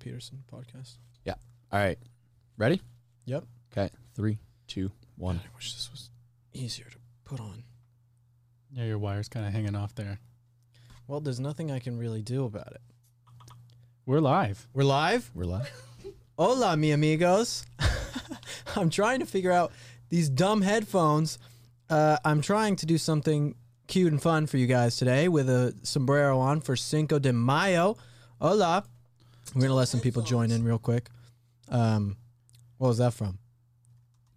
Peterson podcast. Yeah. All right. Ready? Yep. Okay. Three, two, one. I wish this was easier to put on. Yeah, your wire's kind of hanging off there. Well, there's nothing I can really do about it. We're live. We're live. We're live. Hola, mi amigos. I'm trying to figure out these dumb headphones. Uh, I'm trying to do something cute and fun for you guys today with a sombrero on for Cinco de Mayo. Hola. We're gonna let some people join in real quick. Um, what was that from?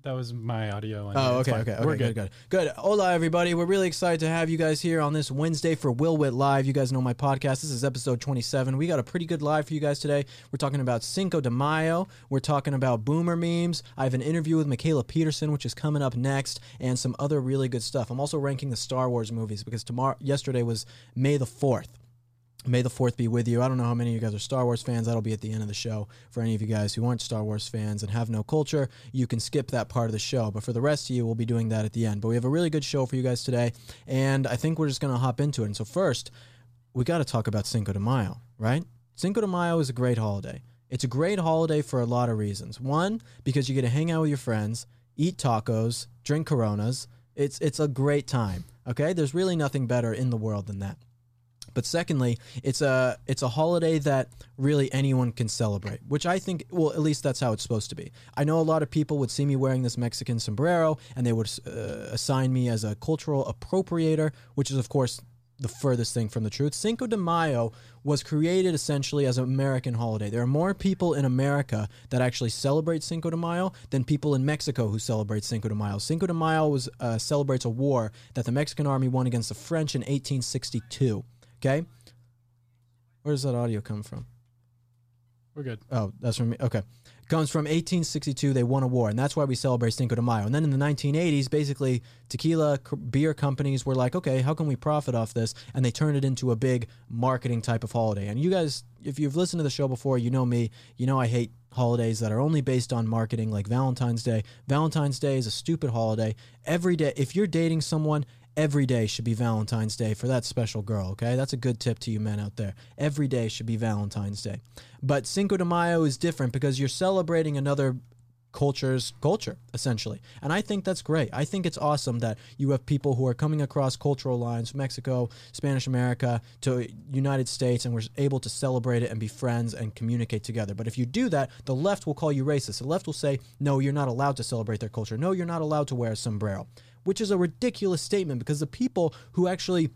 That was my audio. and Oh, it's okay, fine. okay, okay, We're good, good, good. Hola, everybody. We're really excited to have you guys here on this Wednesday for Will Witt Live. You guys know my podcast. This is episode 27. We got a pretty good live for you guys today. We're talking about Cinco de Mayo. We're talking about boomer memes. I have an interview with Mikhaila Peterson, which is coming up next, and some other really good stuff. I'm also ranking the Star Wars movies because tomorrow, yesterday was May the 4th. May the 4th be with you. I don't know how many of you guys are Star Wars fans. That'll be at the end of the show. For any of you guys who aren't Star Wars fans and have no culture, you can skip that part of the show. But for the rest of you, we'll be doing that at the end. But we have a really good show for you guys today. And I think we're just going to hop into it. And so, first, we got to talk about Cinco de Mayo, right? Cinco de Mayo is a great holiday. It's a great holiday for a lot of reasons. One, because you get to hang out with your friends, eat tacos, drink coronas. It's, it's a great time, okay? There's really nothing better in the world than that. But secondly, it's a it's a holiday that really anyone can celebrate, which I think well at least that's how it's supposed to be. I know a lot of people would see me wearing this Mexican sombrero and they would uh, assign me as a cultural appropriator, which is of course the furthest thing from the truth. Cinco de Mayo was created essentially as an American holiday. There are more people in America that actually celebrate Cinco de Mayo than people in Mexico who celebrate Cinco de Mayo. Cinco de Mayo was uh, celebrates a war that the Mexican army won against the French in 1862. Okay. Where does that audio come from? We're good. Oh, that's from me. Okay. Comes from 1862. They won a war, and that's why we celebrate Cinco de Mayo. And then in the 1980s, basically, tequila c- beer companies were like, okay, how can we profit off this? And they turned it into a big marketing type of holiday. And you guys, if you've listened to the show before, you know me. You know I hate holidays that are only based on marketing, like Valentine's Day. Valentine's Day is a stupid holiday. Every day, if you're dating someone, every day should be Valentine's Day for that special girl, okay? That's a good tip to you men out there. Every day should be Valentine's Day. But Cinco de Mayo is different because you're celebrating another culture's culture, essentially. And I think that's great. I think it's awesome that you have people who are coming across cultural lines, from Mexico, Spanish America, to United States, and we're able to celebrate it and be friends and communicate together. But if you do that, the left will call you racist. The left will say, no, you're not allowed to celebrate their culture. No, you're not allowed to wear a sombrero which is a ridiculous statement because the people who actually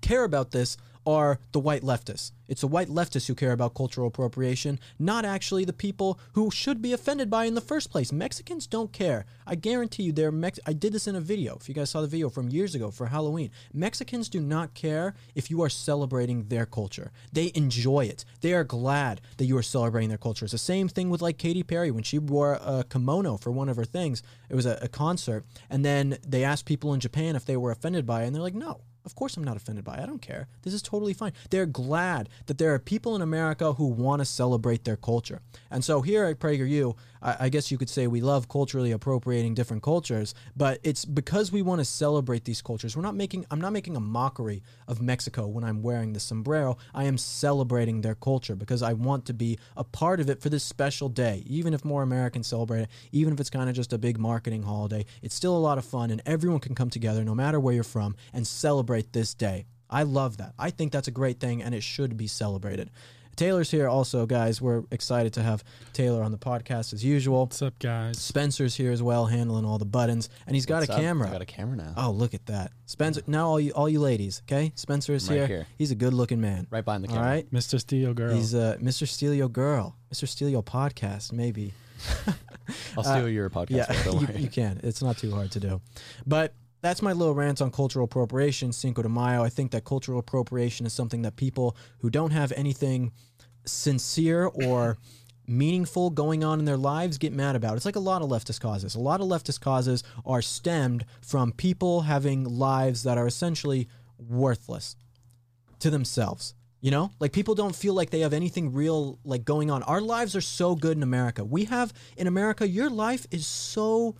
care about this are the white leftists. It's the white leftists who care about cultural appropriation, not actually the people who should be offended by in the first place. Mexicans don't care. I guarantee you they're Mex- I did this in a video. If you guys saw the video from years ago for Halloween, Mexicans do not care if you are celebrating their culture. They enjoy it. They are glad that you are celebrating their culture. It's the same thing with like Katy Perry when she wore a kimono for one of her things. It was a, a concert, and then they asked people in Japan if they were offended by it, and they're like, no. Of course, I'm not offended by it. I don't care. This is totally fine. They're glad that there are people in America who want to celebrate their culture. And so here at PragerU, I, I guess you could say we love culturally appropriating different cultures, but it's because we want to celebrate these cultures. We're not making. I'm not making a mockery of Mexico when I'm wearing the sombrero. I am celebrating their culture because I want to be a part of it for this special day. Even if more Americans celebrate it, even if it's kind of just a big marketing holiday, it's still a lot of fun, and everyone can come together, no matter where you're from, and celebrate this day. I love that. I think that's a great thing, and it should be celebrated. Taylor's here also, guys. We're excited to have Taylor on the podcast as usual. What's up, guys? Spencer's here as well, handling all the buttons, and he's got What's a up? camera. I got a camera now. Oh, look at that, Spencer! Now all you, all you ladies, okay? Spencer is Right here. here. He's a good-looking man. Right behind the camera. right, Mr. Steel Girl. he's uh, Mr. Steal Your Girl, Mr. Steal Your Podcast, maybe. I'll steal your podcast. Yeah, don't you, worry. you can. It's not too hard to do. But that's my little rant on cultural appropriation, Cinco de Mayo. I think that cultural appropriation is something that people who don't have anything sincere or meaningful going on in their lives get mad about. It's like a lot of leftist causes. A lot of leftist causes are stemmed from people having lives that are essentially worthless to themselves. You know, like people don't feel like they have anything real like going on. Our lives are so good in America. We have in America, your life is so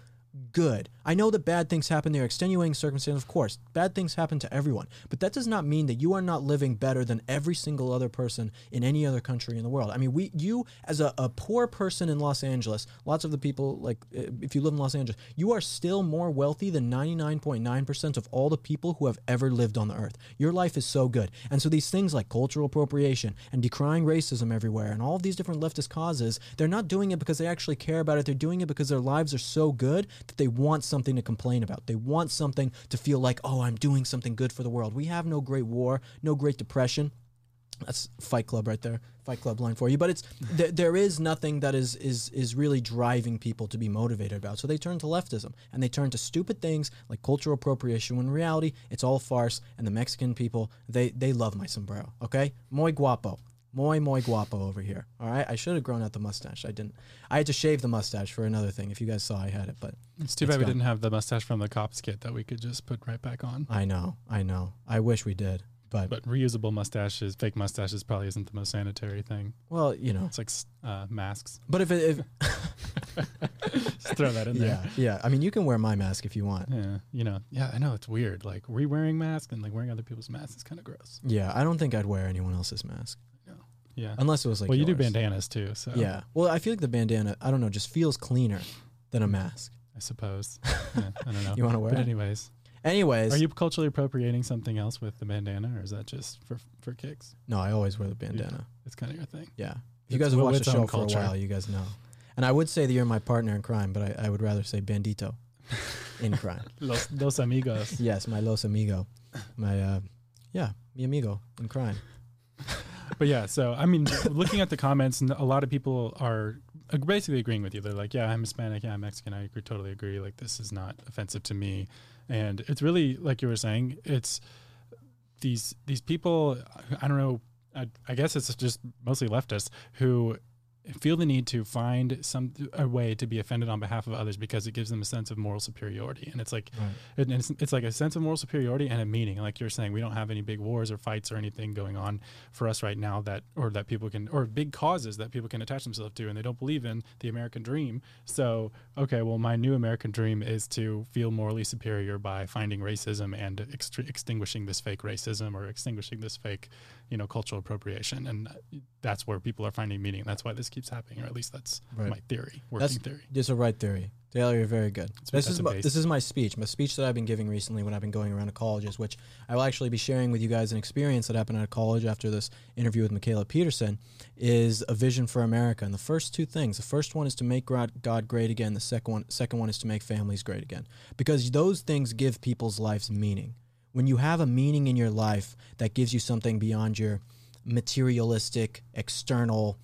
good. I know that bad things happen. There are extenuating circumstances, of course. Bad things happen to everyone. But that does not mean that you are not living better than every single other person in any other country in the world. I mean, we, you as a, a poor person in Los Angeles, lots of the people, like uh, if you live in Los Angeles, you are still more wealthy than 99.9% of all the people who have ever lived on the earth. Your life is so good. And so these things like cultural appropriation and decrying racism everywhere and all of these different leftist causes, they're not doing it because they actually care about it. They're doing it because their lives are so good that they want something to complain about. They want something to feel like, oh, I'm doing something good for the world. We have no great war, no great depression. That's Fight Club right there, Fight Club line for you. But it's there, there is nothing that is is is really driving people to be motivated about. So they turn to leftism and they turn to stupid things like cultural appropriation. When in reality, it's all farce. And the Mexican people, they they love my sombrero. Okay, muy guapo. Muy, muy guapo over here. All right. I should have grown out the mustache. I didn't. I had to shave the mustache for another thing. If you guys saw, I had it, but It's too It's bad we gone. didn't have the mustache from the cops kit that we could just put right back on. I know, I know. I wish we did, but, But reusable mustaches, fake mustaches probably isn't the most sanitary thing. well, you know. It's like uh, masks. But if it, Just throw that in if yeah, there. yeah. I mean, you can wear my mask if you want. Yeah, you know, yeah, I know it's weird. Like re-wearing masks and like wearing other people's masks is kind of gross. Yeah, I don't think I'd wear anyone else's mask Yeah. unless it was like. well, you do yours. bandanas too, so Yeah. Well, I feel like the bandana. I don't know, just feels cleaner than a mask. I suppose. Yeah, I don't know. You want to wear but it? anyways, Anyways, are you culturally appropriating something else with the bandana, or is that just for for kicks? no, I always wear the bandana. It's kind of your thing. Yeah. If you It's guys have watched the its show own for a culture. while, you guys know. And I would say that you're my partner in crime, but I, I would rather say bandito in crime. Los, dos amigos. Yes, my los amigo, my uh, yeah, mi amigo in crime. But yeah, so I mean, looking at the comments, a lot of people are basically agreeing with you. They're like, "Yeah, I'm Hispanic. Yeah, I'm Mexican. I agree, totally agree. Like, this is not offensive to me." And it's really like you were saying. It's these these people. I don't know. I, I guess it's just mostly leftists who feel the need to find some a way to be offended on behalf of others because it gives them a sense of moral superiority. And it's like Right. it, it's, it's like a sense of moral superiority and a meaning. Like you're saying we don't have any big wars or fights or anything going on for us right now that or that people can or big causes that people can attach themselves to and they don't believe in the american dream. So okay well my new american dream is to feel morally superior by finding racism and ext- extinguishing this fake racism or extinguishing this fake you know cultural appropriation and that's where people are finding meaning that's why this keeps happening or at least that's Right. my theory working That's- theory It's a right theory. Taylor, you're very good. This is my, this is my speech, my speech that I've been giving recently when I've been going around to colleges, which I will actually be sharing with you guys an experience that happened at a college after this interview with Mikhaila Peterson. Is a vision for America, and the first two things. The first one is to make God, God great again. The second one, second one is to make families great again, because those things give people's lives meaning. When you have a meaning in your life that gives you something beyond your materialistic, external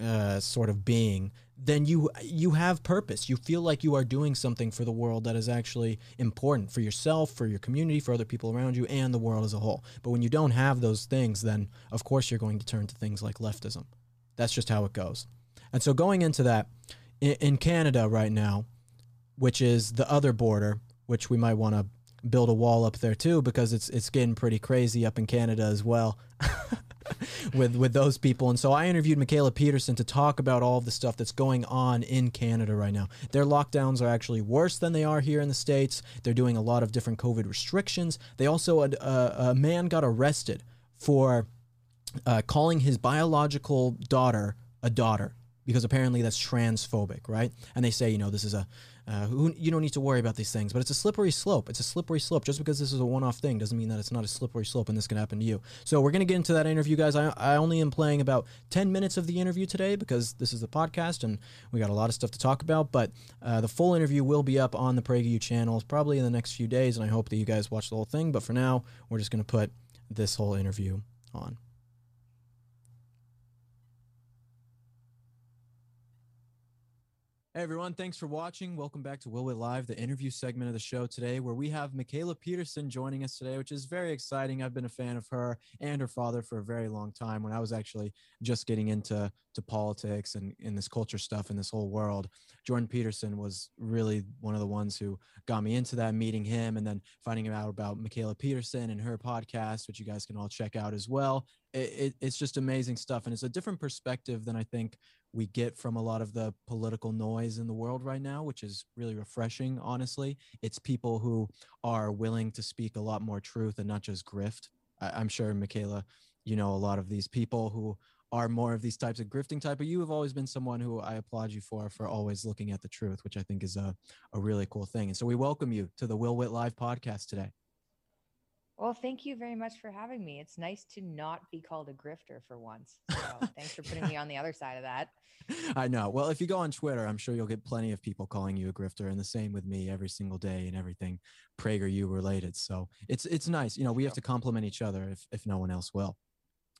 uh, sort of being, then you you have purpose. You feel like you are doing something for the world that is actually important for yourself, for your community, for other people around you, and the world as a whole. But when you don't have those things, then of course you're going to turn to things like leftism. That's just how it goes. And so going into that, in, in Canada right now, which is the other border, which we might want to build a wall up there too, because it's it's getting pretty crazy up in Canada as well. with with those people. And so I interviewed Mikhaila Peterson to talk about all of the stuff that's going on in Canada right now. Their lockdowns are actually worse than they are here in the states. They're doing a lot of different COVID restrictions. They also a, a, a man got arrested for uh, calling his biological daughter a daughter because apparently that's transphobic, right? And they say, you know, this is a uh, who, you don't need to worry about these things, but it's a slippery slope. It's a slippery slope. Just because this is a one-off thing doesn't mean that it's not a slippery slope and this can happen to you. So we're gonna get into that interview, guys. I, I only am playing about ten minutes of the interview today because this is the podcast and we got a lot of stuff to talk about. But uh, the full interview will be up on the PragerU channel probably in the next few days, and I hope that you guys watch the whole thing. But for now, we're just gonna put this whole interview on. Hey everyone, thanks for watching. Welcome back to Will Witt Live, the interview segment of the show today, where we have Mikhaila Peterson joining us today, which is very exciting. I've been a fan of her and her father for a very long time when I was actually just getting into to politics and in this culture stuff in this whole world. Jordan Peterson was really one of the ones who got me into that, meeting him and then finding out about Mikhaila Peterson and her podcast, which you guys can all check out as well. It, it, it's just amazing stuff. And it's a different perspective than I think we get from a lot of the political noise in the world right now, which is really refreshing, honestly. It's people who are willing to speak a lot more truth and not just grift. I, I'm sure, Mikhaila, you know a lot of these people who are more of these types of grifting type but you have always been someone who i applaud you for for always looking at the truth which i think is a, a really cool thing and so we welcome you to the will Witt live podcast today well, thank you very much for having me. It's nice to not be called a grifter for once. So thanks for putting me on the other side of that. I know. Well, if you go on Twitter, I'm sure you'll get plenty of people calling you a grifter, and the same with me every single day and everything PragerU related. So it's it's nice. You know, we have to compliment each other if if no one else will.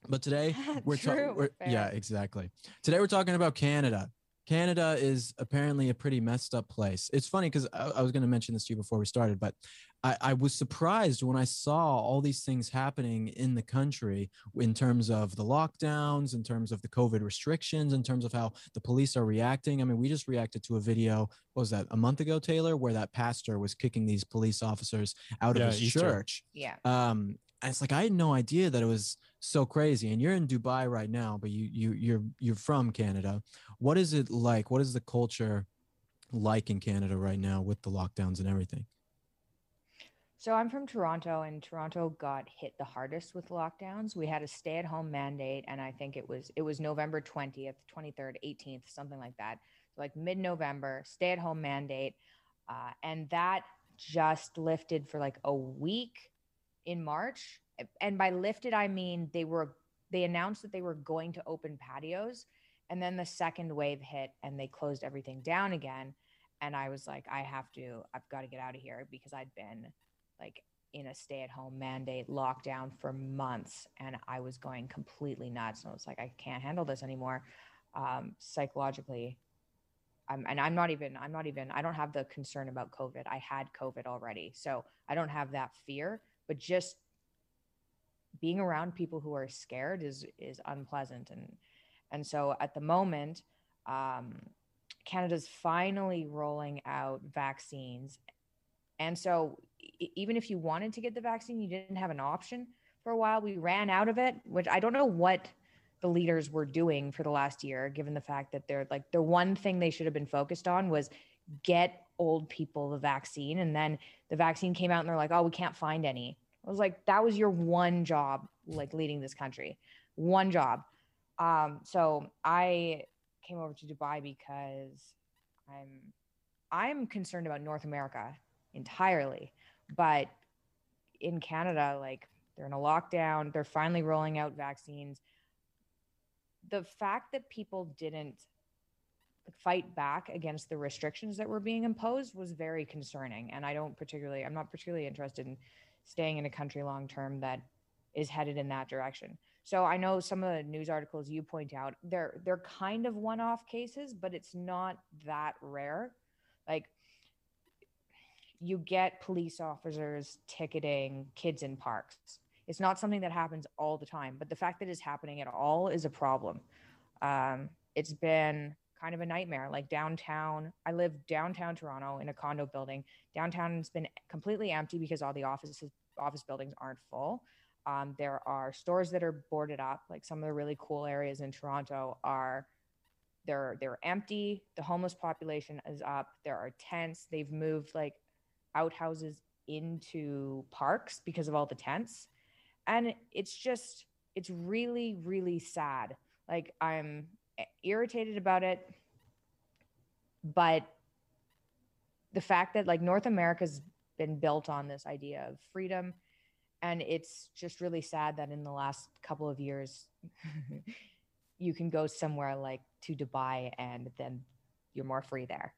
But today we're talking. Yeah, exactly. Today we're talking about Canada. Canada is apparently a pretty messed up place. It's funny because I, I, was going to mention this to you before we started, but I, I, was surprised when I saw all these things happening in the country in terms of the lockdowns, in terms of the COVID restrictions, in terms of how the police are reacting. I mean, we just reacted to a video, was that, a month ago, Taylor, where that pastor was kicking these police officers out yeah, of his Easter. church. Yeah. Um, and it's like I had no idea that it was so crazy. And you're in Dubai right now, but you you you're you're from Canada. What is it like? What is the culture like in Canada right now with the lockdowns and everything? So I'm from Toronto, and Toronto got hit the hardest with lockdowns. We had a stay-at-home mandate, and I think it was it was November 20th, 23rd, 18th, something like that. So like mid-November, stay-at-home mandate, uh, and that just lifted for like a week in March. And by lifted, I mean they were they announced that they were going to open patios, and then the second wave hit and they closed everything down again. And I was like, I have to, I've got to get out of here because I'd been like in a stay-at-home mandate lockdown for months, and I was going completely nuts. And I was like, I can't handle this anymore. Um, psychologically, I'm, and I'm not even, I'm not even, I don't have the concern about COVID. I had COVID already. So I don't have that fear but just being around people who are scared is is unpleasant and and so at the moment um, canada's finally rolling out vaccines and so even if you wanted to get the vaccine you didn't have an option for a while we ran out of it which i don't know what the leaders were doing for the last year given the fact that they're like the one thing they should have been focused on was get old people the vaccine. And then the vaccine came out and they're like, oh, we can't find any. I was like, that was your one job, like leading this country, one job. Um, so I came over to Dubai because I'm I'm concerned about North America entirely, but in Canada, like they're in a lockdown, they're finally rolling out vaccines. The fact that people didn't fight back against the restrictions that were being imposed was very concerning. And I don't particularly, I'm not particularly interested in staying in a country long term that is headed in that direction. So I know some of the news articles you point out, they're they're kind of one-off cases, but it's not that rare. Like you get police officers ticketing kids in parks. It's not something that happens all the time, but the fact that it's happening at all is a problem. Um, it's been kind of a nightmare. Like downtown, I live downtown Toronto in a condo building. Downtown has been completely empty because all the offices office buildings aren't full. Um, there are stores that are boarded up. Like some of the really cool areas in Toronto are they're they're empty. The homeless population is up. There are tents. They've moved like outhouses into parks because of all the tents, and it's just it's really really sad. Like I'm irritated about it. But the fact that like North America's been built on this idea of freedom. And it's just really sad that in the last couple of years, you can go somewhere like to Dubai and then you're more free there.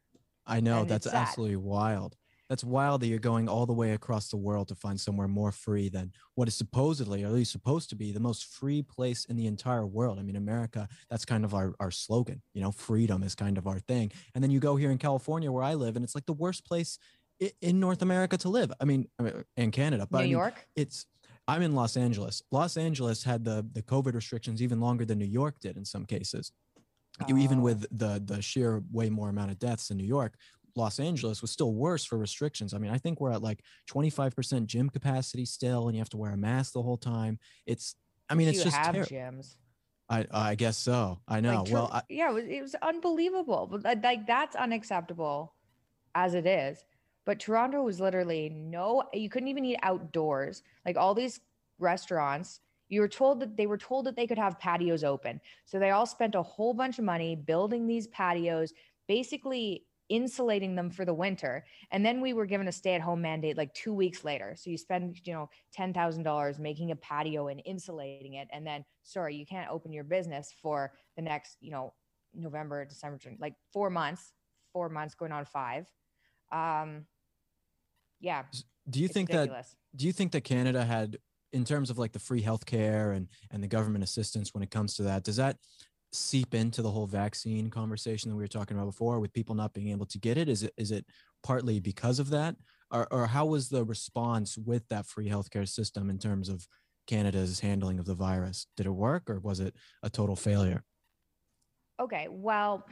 I know and that's absolutely wild. That's wild that you're going all the way across the world to find somewhere more free than what is supposedly, or at least supposed to be, the most free place in the entire world. I mean, America, that's kind of our, our slogan, you know, freedom is kind of our thing. And then you go here in California where I live, and it's like the worst place in North America to live. I mean, I mean in Canada, but New I mean, York, it's, I'm in Los Angeles. Los Angeles had the, the COVID restrictions even longer than New York did in some cases. Even Oh. with the the sheer way more amount of deaths in New York, Los Angeles was still worse for restrictions. I mean, I think we're at like 25% gym capacity still, and you have to wear a mask the whole time. It's, I mean, it's you just have ter- gyms. I I guess so. I know. Like, well, I, yeah, it was, it was unbelievable. But like- like that's unacceptable as it is. But Toronto was literally no, you couldn't even eat outdoors. Like all these restaurants, you were told that they were told that they could have patios open. So they all spent a whole bunch of money building these patios, basically insulating them for the winter. And then we were given a stay-at-home mandate like two weeks later. So you spend, you know, ten thousand dollars making a patio and insulating it, and then sorry, you can't open your business for the next, you know, November, December, like four months, four months going on five. Um, yeah, do you think that do you think that Canada had, in terms of like the free healthcare and and the government assistance when it comes to that, does that seep into the whole vaccine conversation that we were talking about before, with people not being able to get it? Is it is it partly because of that, or or how was the response with that free healthcare system in terms of Canada's handling of the virus? Did it work, or was it a total failure? Okay, well,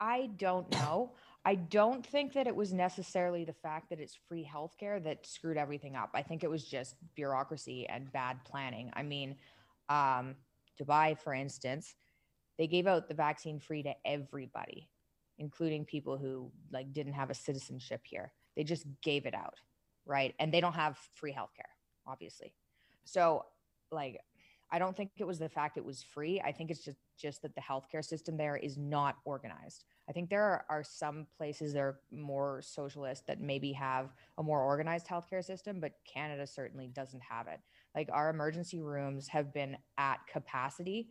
I don't know. I don't think that it was necessarily the fact that it's free healthcare that screwed everything up. I think it was just bureaucracy and bad planning. I mean, um, Dubai, for instance, they gave out the vaccine free to everybody, including people who like didn't have a citizenship here. They just gave it out, right? And they don't have free healthcare, obviously. So, like, I don't think it was the fact it was free. I think it's just just that the healthcare system there is not organized. I think there are, are some places that are more socialist that maybe have a more organized healthcare system, but Canada certainly doesn't have it. Like our emergency rooms have been at capacity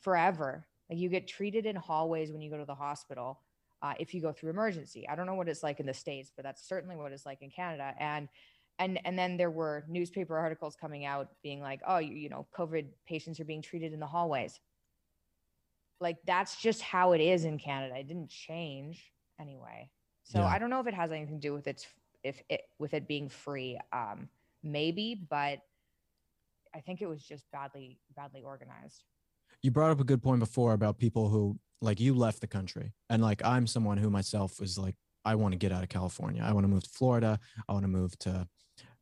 forever. Like you get treated in hallways when you go to the hospital uh, if you go through emergency. I don't know what it's like in the states, but that's certainly what it's like in Canada. And and and then there were newspaper articles coming out being like, oh, you, you know, COVID patients are being treated in the hallways. Like that's just how it is in Canada. It didn't change anyway. So Yeah. I don't know if it has anything to do with its if it with it being free. Um, maybe, but I think it was just badly badly organized. You brought up a good point before about people who like you left the country. And like i'm someone who myself is like i want to get out of california. I want to move to florida. I want to move to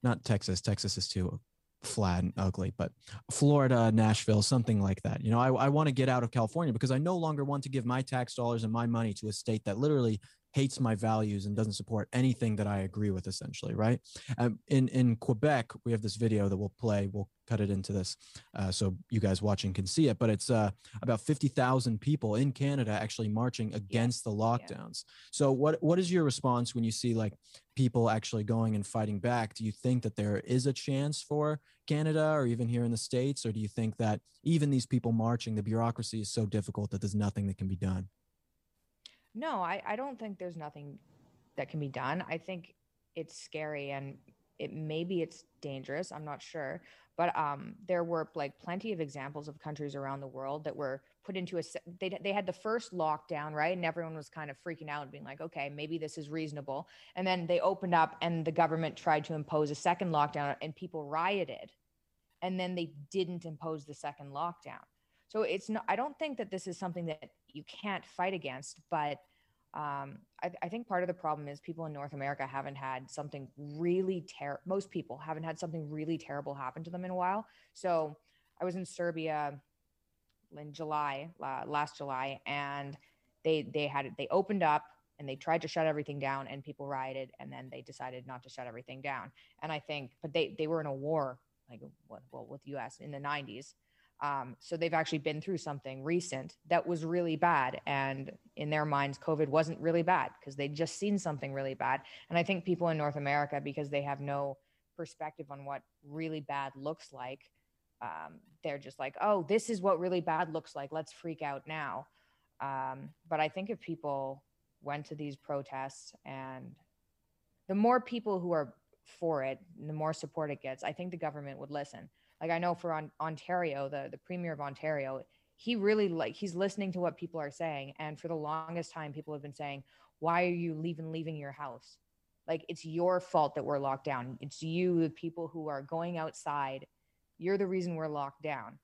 not texas. Texas is too flat and ugly but florida nashville something like that. You know i, I want to get out of california because i no longer want to give my tax dollars and my money to a state that literally hates my values and doesn't support anything that i agree with essentially right um, in in quebec we have this video that we'll play we'll cut it into this uh, so you guys watching can see it but it's uh, about 50,000 people in Canada actually marching against the lockdowns. So what what is your response when you see like people actually going and fighting back? Do you think that there is a chance for Canada or even here in the states or do you think that even these people marching the bureaucracy is so difficult that there's nothing that can be done? No, I, I don't think there's nothing that can be done. I think it's scary and it maybe it's dangerous. I'm not sure, but um, there were like plenty of examples of countries around the world that were put into a they they had the first lockdown right, and everyone was kind of freaking out and being like, okay, maybe this is reasonable, and then they opened up and the government tried to impose a second lockdown and people rioted, and then they didn't impose the second lockdown. So it's not. I don't think that this is something that you can't fight against, but um, I, I think part of the problem is people in North America haven't had something really terrible. Most people haven't had something really terrible happen to them in a while. So I was in Serbia in July, last July, and they they had they opened up and they tried to shut everything down, and people rioted, and then they decided not to shut everything down. And I think, but they they were in a war like well with U.S. in the '90s. Um, so they've actually been through something recent that was really bad. And in their minds, COVID wasn't really bad because they'd just seen something really bad. And I think people in North America, because they have no perspective on what really bad looks like, um, they're just like, oh, this is what really bad looks like. Let's freak out now. Um, but I think if people went to these protests and the more people who are for it, the more support it gets, I think the government would listen like i know for on, ontario the, the premier of ontario he really like he's listening to what people are saying and for the longest time people have been saying why are you leaving leaving your house? Like it's your fault that we're locked down. It's you the people who are going outside. You're the reason we're locked down.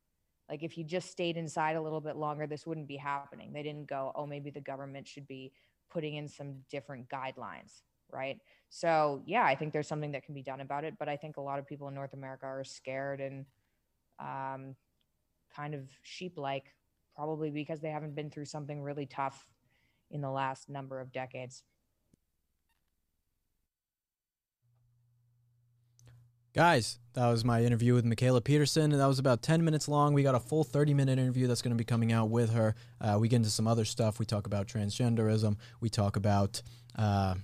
Like if you just stayed inside a little bit longer, this wouldn't be happening. They didn't go, oh, maybe the government should be putting in some different guidelines, right? So yeah, I think there's something that can be done about it. But I think a lot of people in North America are scared and um, kind of sheep-like, probably because they haven't been through something really tough in the last number of decades. Guys, that was my interview with Mikhaila Peterson. That was about 10 minutes long. We got a full 30 minute interview that's going to be coming out with her. Uh, we get into some other stuff. We talk about transgenderism. We talk about uh,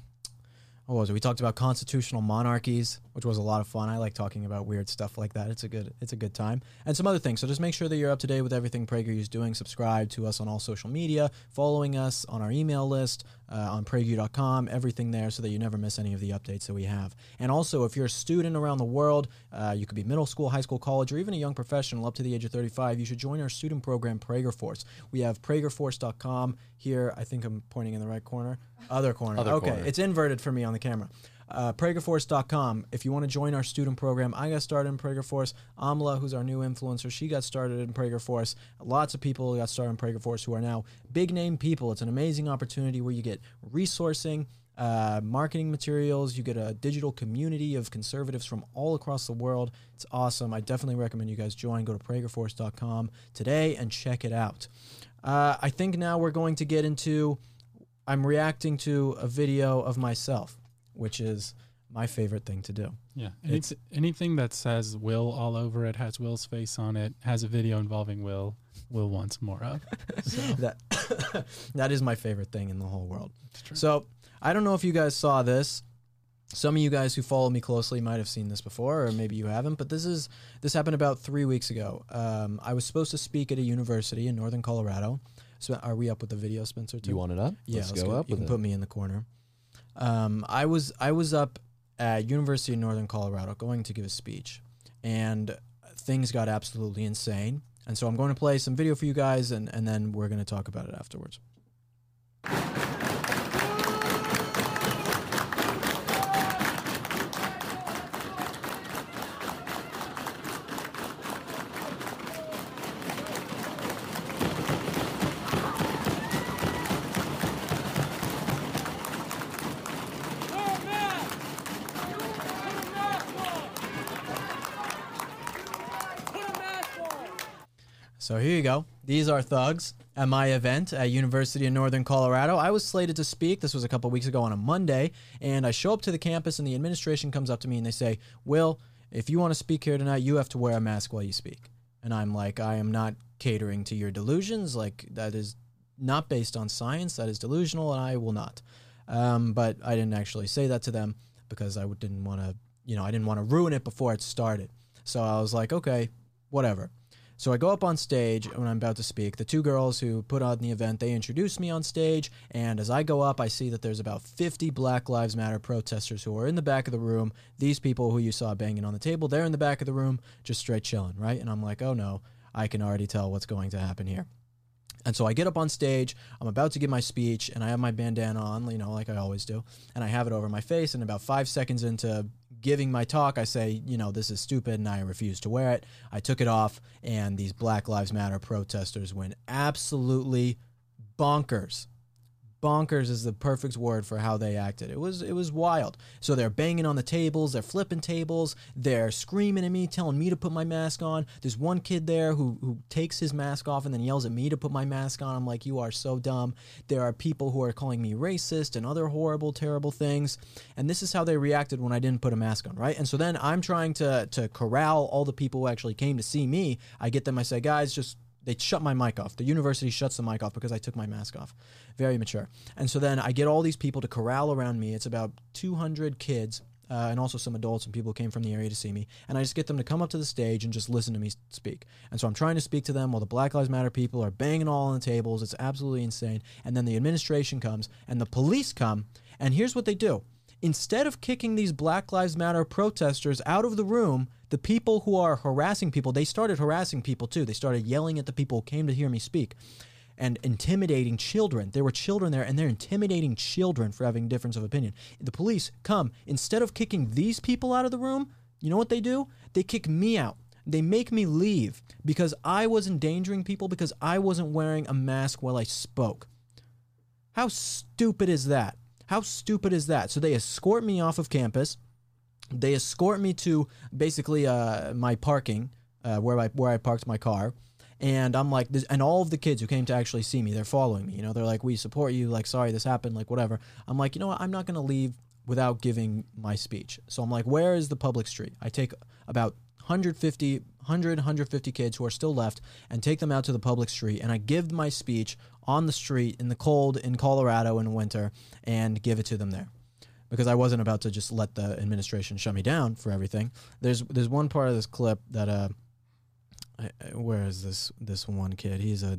what was it? We talked about constitutional monarchies, which was a lot of fun. I like talking about weird stuff like that. It's a good it's a good time. And some other things. So just make sure that you're up to date with everything PragerU is doing. Subscribe to us on all social media, following us on our email list, uh, on PragerU.com, everything there so that you never miss any of the updates that we have. And also, if you're a student around the world, uh, you could be middle school, high school, college, or even a young professional up to the age of 35, you should join our student program, Prager Force. We have PragerForce.com here. I think I'm pointing in the right corner. Other corner. Other okay, corner. it's inverted for me on the camera. Uh, PragerForce.com. If you want to join our student program, I got started in PragerForce. Amla, who's our new influencer, she got started in PragerForce. Lots of people got started in PragerForce who are now big name people. It's an amazing opportunity where you get resourcing, uh, marketing materials. You get a digital community of conservatives from all across the world. It's awesome. I definitely recommend you guys join. Go to PragerForce.com today and check it out. Uh, I think now we're going to get into. I'm reacting to a video of myself, which is my favorite thing to do. Yeah. Any, anything that says Will all over it, has Will's face on it, has a video involving Will, Will wants more of. So, That that is my favorite thing in the whole world. true. So I don't know if you guys saw this. Some of you guys who follow me closely might have seen this before, or maybe you haven't. But this is this happened about three weeks ago. Um, I was supposed to speak at a university in northern Colorado. So are we up with the video, Spencer? Too? You want it up? Yeah, let's, let's go go. up You with can it. put me in the corner. Um, I was I was up at University of Northern Colorado going to give a speech, and things got absolutely insane. And so I'm going to play some video for you guys, and, and then we're going to talk about it afterwards. These are thugs at my event at University of Northern Colorado. I was slated to speak. This was a couple weeks ago on a Monday, and I show up to the campus, and the administration comes up to me and they say, "Will, if you want to speak here tonight, you have to wear a mask while you speak." And I'm like, "I am not catering to your delusions. Like that is not based on science. That is delusional, and I will not." Um, but I didn't actually say that to them because I didn't want to, you know, I didn't want to ruin it before it started. So I was like, "Okay, whatever." So I go up on stage when I'm about to speak. The two girls who put on the event, they introduce me on stage, and as I go up, I see that there's about 50 Black Lives Matter protesters who are in the back of the room. These people who you saw banging on the table, they're in the back of the room, just straight chilling, right? And I'm like, oh no, I can already tell what's going to happen here. And so I get up on stage, I'm about to give my speech, and I have my bandana on, you know, like I always do, and I have it over my face. And about five seconds into giving my talk, I say, you know, this is stupid, and I refuse to wear it. I took it off, and these Black Lives Matter protesters went absolutely bonkers. Bonkers is the perfect word for how they acted. It was it was wild. So they're banging on the tables, they're flipping tables, they're screaming at me, telling me to put my mask on. There's one kid there who who takes his mask off and then yells at me to put my mask on. I'm like, you are so dumb. There are people who are calling me racist and other horrible, terrible things. And this is how they reacted when I didn't put a mask on, right? And so then I'm trying to to corral all the people who actually came to see me. I get them, I say, guys, just they shut my mic off. The university shuts the mic off because I took my mask off. Very mature. And so then I get all these people to corral around me. It's about 200 kids uh, and also some adults and people who came from the area to see me. And I just get them to come up to the stage and just listen to me speak. And so I'm trying to speak to them while the Black Lives Matter people are banging all on the tables. It's absolutely insane. And then the administration comes and the police come. And here's what they do instead of kicking these Black Lives Matter protesters out of the room, the people who are harassing people, they started harassing people too. They started yelling at the people who came to hear me speak and intimidating children. There were children there and they're intimidating children for having difference of opinion. The police come, instead of kicking these people out of the room, you know what they do? They kick me out. They make me leave because I was endangering people because I wasn't wearing a mask while I spoke. How stupid is that? How stupid is that? So they escort me off of campus. They escort me to basically uh, my parking uh, where I where I parked my car, and I'm like, this, and all of the kids who came to actually see me, they're following me. You know, they're like, we support you. Like, sorry this happened. Like, whatever. I'm like, you know what? I'm not gonna leave without giving my speech. So I'm like, where is the public street? I take about 150, 100, 150 kids who are still left and take them out to the public street. And I give my speech on the street in the cold in Colorado in winter and give it to them there. Because I wasn't about to just let the administration shut me down for everything. There's there's one part of this clip that uh, where is this this one kid? He's a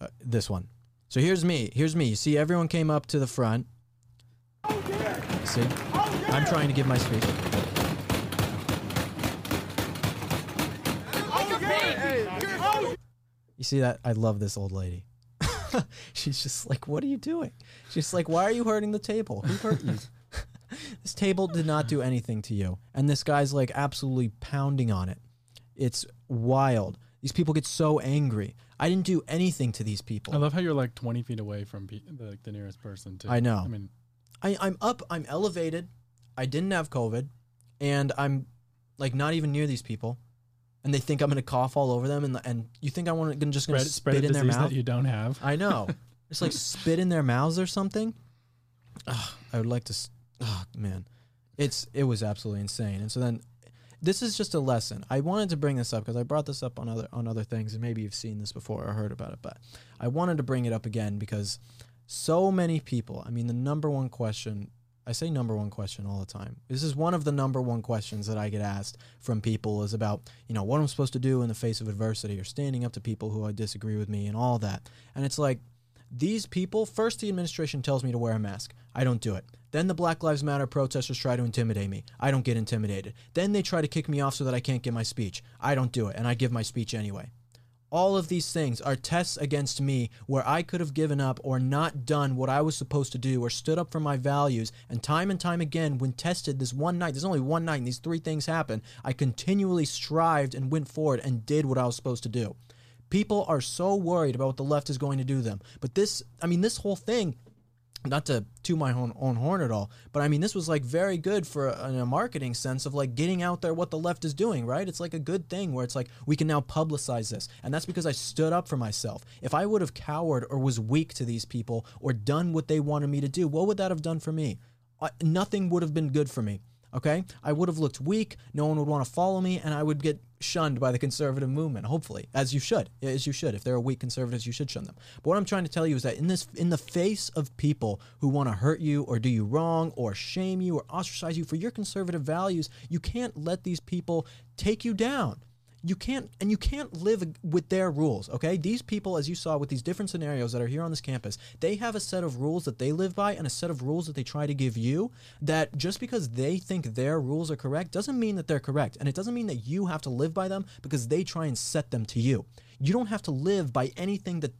uh, this one. So here's me. Here's me. You see, everyone came up to the front. See, I'm trying to give my speech. You see that? I love this old lady. She's just like, what are you doing? She's like, why are you hurting the table? Who hurt you? This table did not do anything to you. And this guy's like absolutely pounding on it. It's wild. These people get so angry. I didn't do anything to these people. I love how you're like 20 feet away from pe- the, like, the nearest person too. I know. I mean, I, I'm up, I'm elevated. I didn't have COVID, and I'm like not even near these people. And they think I'm gonna cough all over them, and and you think I want to just gonna spread, spread spit a in their mouth? that you don't have. I know. Just like spit in their mouths or something. Ugh, I would like to. Oh man, it's it was absolutely insane. And so then, this is just a lesson. I wanted to bring this up because I brought this up on other on other things, and maybe you've seen this before or heard about it. But I wanted to bring it up again because so many people. I mean, the number one question. I say number one question all the time. This is one of the number one questions that I get asked from people is about, you know, what I'm supposed to do in the face of adversity or standing up to people who I disagree with me and all that. And it's like, these people, first the administration tells me to wear a mask. I don't do it. Then the Black Lives Matter protesters try to intimidate me. I don't get intimidated. Then they try to kick me off so that I can't give my speech. I don't do it, and I give my speech anyway. All of these things are tests against me where I could have given up or not done what I was supposed to do or stood up for my values. And time and time again, when tested this one night, there's only one night and these three things happen, I continually strived and went forward and did what I was supposed to do. People are so worried about what the left is going to do them. But this, I mean, this whole thing, not to to my own, own horn at all, but I mean, this was like very good for a, a marketing sense of like getting out there what the left is doing, right? It's like a good thing where it's like we can now publicize this. And that's because I stood up for myself. If I would have cowered or was weak to these people or done what they wanted me to do, what would that have done for me? I, nothing would have been good for me. Okay, I would have looked weak. No one would want to follow me, and I would get shunned by the conservative movement. Hopefully, as you should, as you should. If there are weak conservatives, you should shun them. But what I'm trying to tell you is that in this, in the face of people who want to hurt you or do you wrong or shame you or ostracize you for your conservative values, you can't let these people take you down. You can't, and you can't live with their rules, okay? These people, as you saw with these different scenarios that are here on this campus, they have a set of rules that they live by and a set of rules that they try to give you. That just because they think their rules are correct doesn't mean that they're correct. And it doesn't mean that you have to live by them because they try and set them to you. You don't have to live by anything that,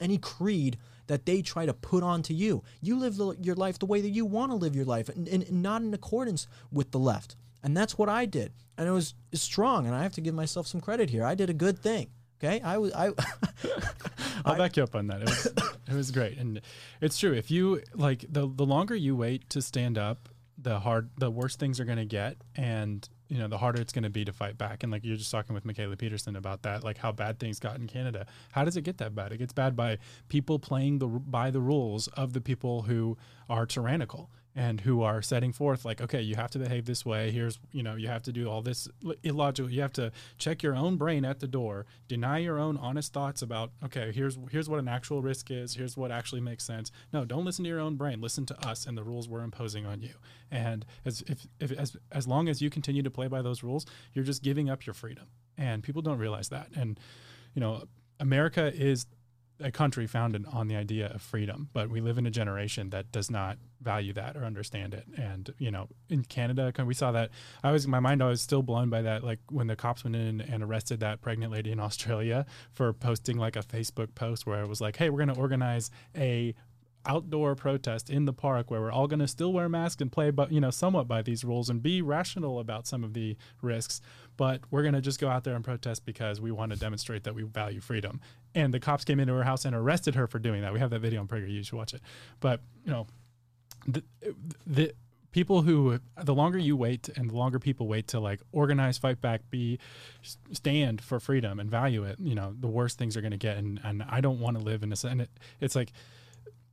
any creed that they try to put onto you. You live the, your life the way that you want to live your life and, and, and not in accordance with the left. And that's what I did. And it was strong. And I have to give myself some credit here. I did a good thing. Okay. I was, I, I'll back you up on that. It was, it was great, and it's true. If you like, the the longer you wait to stand up, the hard, the worse things are going to get, and you know, the harder it's going to be to fight back. And like you're just talking with Mikhaila Peterson about that, like how bad things got in Canada. How does it get that bad? It gets bad by people playing the by the rules of the people who are tyrannical and who are setting forth like okay you have to behave this way. Here's you know you have to do all this illogical you have to check your own brain at the door deny your own honest thoughts about okay here's here's what an actual risk is here's what actually makes sense. No don't listen to your own brain. Listen to us and the rules we're imposing on you. And as if, if as as long as you continue to play by those rules you're just giving up your freedom. And people don't realize that. And you know america is a country founded on the idea of freedom, but we live in a generation that does not value that or understand it. And you know, in Canada, we saw that. I was my mind. I was still blown by that. Like when the cops went in and arrested that pregnant lady in Australia for posting like a Facebook post where it was like, "Hey, we're going to organize a outdoor protest in the park where we're all going to still wear masks and play, but you know, somewhat by these rules and be rational about some of the risks. But we're going to just go out there and protest because we want to demonstrate that we value freedom. And the cops came into her house and arrested her for doing that. We have that video on Prager. You should watch it. But you know, the, the people who the longer you wait and the longer people wait to like organize fight back be stand for freedom and value it you know the worse things are going to get. And, and i don't want to live in a and it, it's like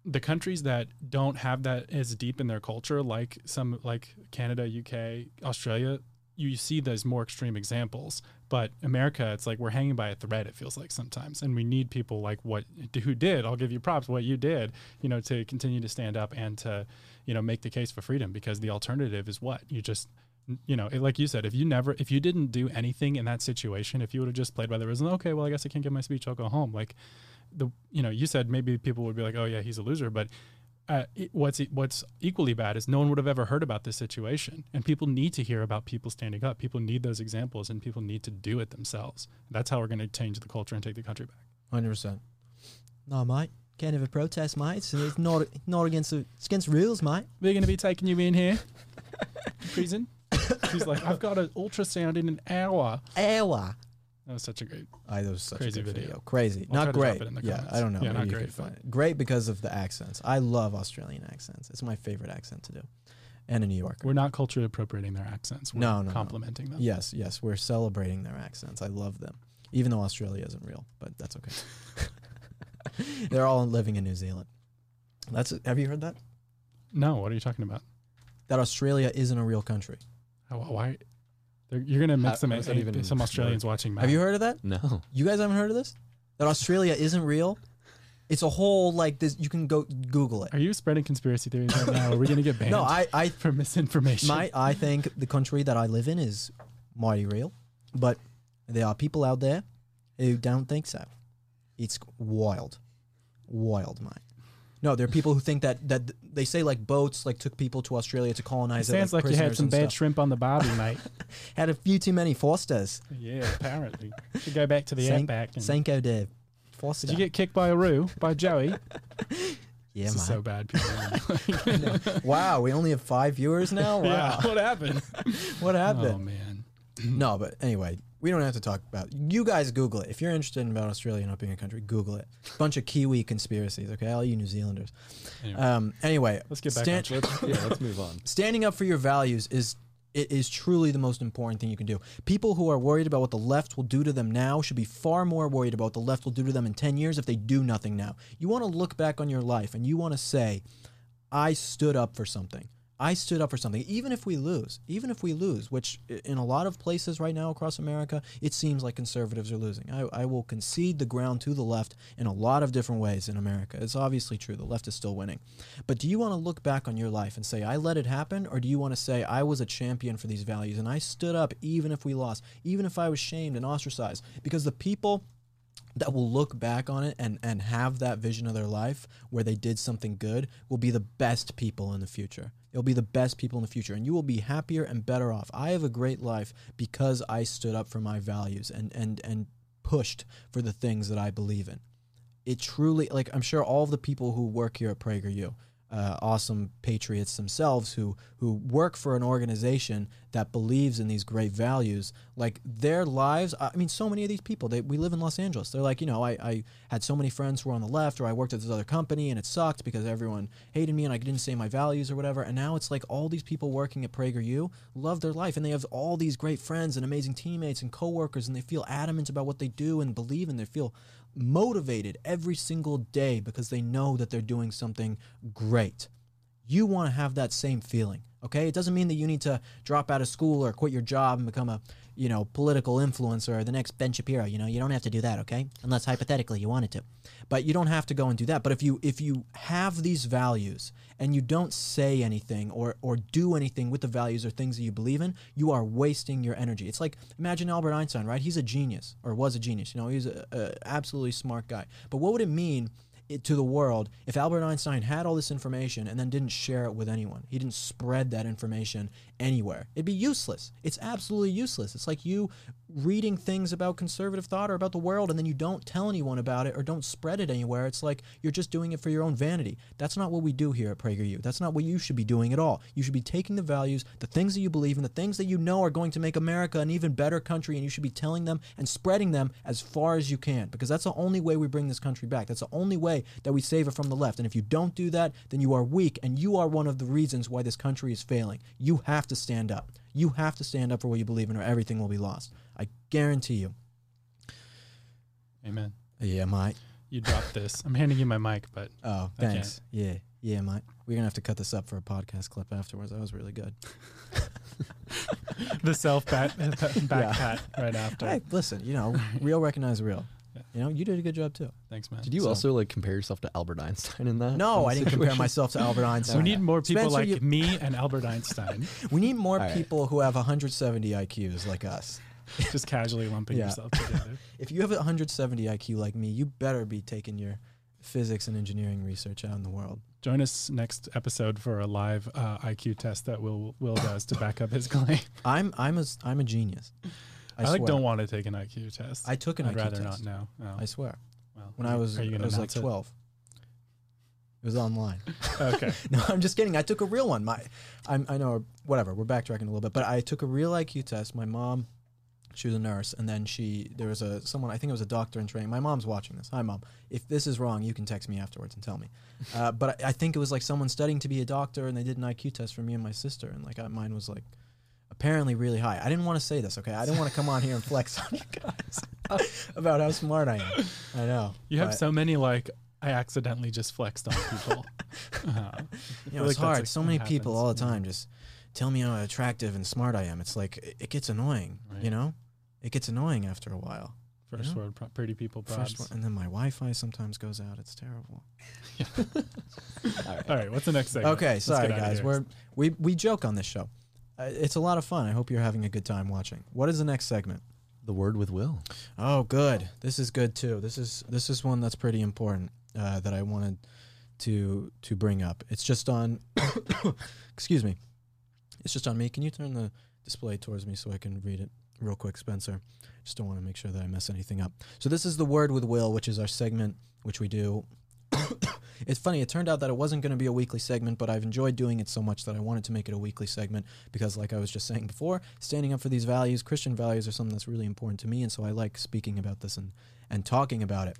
the countries that don't have that as deep in their culture like some like canada uk australia you see those more extreme examples but america it's like we're hanging by a thread it feels like sometimes. And we need people like what who did i'll give you props what you did you know to continue to stand up and to you know make the case for freedom because the alternative is what? You just you know like you said if you never if you didn't do anything in that situation if you would have just played by the rules okay well i guess i can't get my speech i'll go home. Like the you know you said maybe people would be like oh yeah he's a loser but uh, what's what's equally bad is no one would have ever heard about this situation, and people need to hear about people standing up. People need those examples, and people need to do it themselves. That's how we're going to change the culture and take the country back. Hundred percent. No, mate. Can't have a protest, mate. It's, it's not not against the, it's against rules, mate. We're going to be taking you in here, prison. He's like, I've got an ultrasound in an hour. Hour. That was such a great. I that was such Crazy a video. video. Crazy, I'll not great. it in the yeah, comments. I don't know. Yeah, Maybe not great, find. Great because of the accents. I love Australian accents. It's my favorite accent to do, and a New Yorker. We're not culturally appropriating their accents. We're No, no, no. complimenting them. Yes, yes, we're celebrating their accents. I love them, even though Australia isn't real, but that's okay. They're all living in New Zealand. That's have you heard that? No, what are you talking about? That Australia isn't a real country. Why? They're- You're going to mix How- them. how does that even some Australians watching. Matt. Have you heard of that? No. You guys haven't heard of this? That Australia isn't real? It's a whole like this. You can go Google it. Are you spreading conspiracy theories right now? Are we going to get banned? No, I, I, for misinformation. my, I think the country that I live in is mighty real, but there are people out there who don't think so. It's wild, wild, mate. No, there are people who think that that they say like boats like took people to Australia to colonize it. sounds like, you had some bad stuff. shrimp on the barbie, mate. Had a few too many Fosters. yeah, apparently. Should go back to the Sank- outback. And, Cinco de Foster. did you get kicked by a roo by Joey? Yeah, this so bad. People. wow, we only have five viewers now. Wow, yeah. What happened? what happened? Oh man. No, but anyway, we don't have to talk about. You guys Google it if you're interested in about Australia not being a country. Google it. Bunch of Kiwi conspiracies. Okay, all you New Zealanders. Anyway, Um. Anyway, let's get back stan- on. Let's, yeah, let's move on. standing up for your values is it is truly the most important thing you can do. People who are worried about what the left will do to them now should be far more worried about what the left will do to them in 10 years if they do nothing now. You want to look back on your life and you want to say, I stood up for something. I stood up for something, even if we lose, even if we lose, which in a lot of places right now across America, it seems like conservatives are losing. I, I will concede the ground to the left in a lot of different ways in America. It's obviously true. The left is still winning. But do you want to look back on your life and say, I let it happen? Or do you want to say, I was a champion for these values and I stood up even if we lost, even if I was shamed and ostracized? Because the people that will look back on it and, and have that vision of their life where they did something good will be the best people in the future. It'll be the best people in the future, and you will be happier and better off. I have a great life because I stood up for my values and, and, and pushed for the things that I believe in. It truly, like, I'm sure all of the people who work here at PragerU, uh, awesome patriots themselves who who work for an organization that believes in these great values. Like their lives i mean so many of these people they we live in los angeles. They're like you know i, I had so many friends who were on the left or i worked at this other company and it sucked because everyone hated me and i didn't say my values or whatever. And now it's like all these people working at prageru love their life and they have all these great friends and amazing teammates and coworkers and they feel adamant about what they do and believe in they feel motivated every single day because they know that they're doing something great. You want to have that same feeling, okay? It doesn't mean that you need to drop out of school or quit your job and become a, you know, political influencer or the next Ben Shapiro. You know, you don't have to do that, okay? Unless hypothetically you wanted to, but you don't have to go and do that. But if you if you have these values and you don't say anything or or do anything with the values or things that you believe in, you are wasting your energy. It's like imagine Albert Einstein, right? He's a genius or was a genius. You know, he's a, a absolutely smart guy. But what would it mean? To the world if Albert Einstein had all this information and then didn't share it with anyone. He didn't spread that information anywhere. It'd be useless. It's absolutely useless. It's like you reading things about conservative thought or about the world and then you don't tell anyone about it or don't spread it anywhere, it's like you're just doing it for your own vanity. That's not what we do here at PragerU. That's not what you should be doing at all. You should be taking the values, the things that you believe in, the things that you know are going to make America an even better country, and you should be telling them and spreading them as far as you can because that's the only way we bring this country back. That's the only way that we save it from the left. And if you don't do that, then you are weak and you are one of the reasons why this country is failing. You have to stand up. You have to stand up for what you believe in or everything will be lost. I guarantee you. Amen. Yeah, mate. You dropped this. I'm handing you my mic, but Oh, I can't. thanks. Yeah, yeah, mate. We're gonna have to cut this up for a podcast clip afterwards. That was really good. the self bat back Yeah. pat right after. Hey, listen, you know, real recognize real. Yeah. You know, you did a good job too. Thanks, man. Did you So- also like compare yourself to Albert Einstein in that? No, I didn't compare myself to Albert Einstein. we need more people Spencer, like you- me and Albert Einstein. We need more All right. people who have 170 IQs like us. just casually lumping Yeah. yourself together. If you have a 170 IQ like me, you better be taking your physics and engineering research out in the world. Join us next episode for a live uh, IQ test that Will Will does to back up his claim. I'm I'm a I'm a genius. I, I, like don't want to take an IQ test. I took an I'd IQ rather test. not know. Oh, I swear. well, When I was I was like announce it? 12. It was online. Okay. No, I'm just kidding. I took a real one. My, I'm, I know, whatever. We're backtracking a little bit, but I took a real IQ test. My mom, she was a nurse, and then she, there was a someone. I think it was a doctor in training. My mom's watching this. Hi, mom. If this is wrong, you can text me afterwards and tell me. Uh, but I, I think it was like someone studying to be a doctor, and they did an IQ test for me and my sister, and like I, mine was like apparently really high. I didn't want to say this. Okay, I didn't want to come on here and flex on you guys about how smart I am. I know. You have so many like I accidentally just flexed on people. uh, You know, it's like hard. So many people all the happens, yeah. time just tell me how attractive and smart I am. It's like it, it gets annoying. Right. You know, it gets annoying after a while. First Yeah. word, pro- pretty people First probs. and then my Wi-Fi sometimes goes out. It's terrible. All right, what's the next segment? Okay, Let's sorry guys. We're we we joke on this show. Uh, it's a lot of fun. I hope you're having a good time watching. What is the next segment? The word with Will. Oh, good. This is good too. This is this is one that's pretty important uh, that I wanted to to bring up. It's just on. excuse me. It's just on me. Can you turn the display towards me so I can read it real quick, Spencer? Just don't want to make sure that I mess anything up. So this is the word with Will, which is our segment, which we do. it's funny. It turned out that it wasn't going to be a weekly segment, but I've enjoyed doing it so much that I wanted to make it a weekly segment because, like I was just saying before, standing up for these values, Christian values, are something that's really important to me, and so I like speaking about this and and talking about it.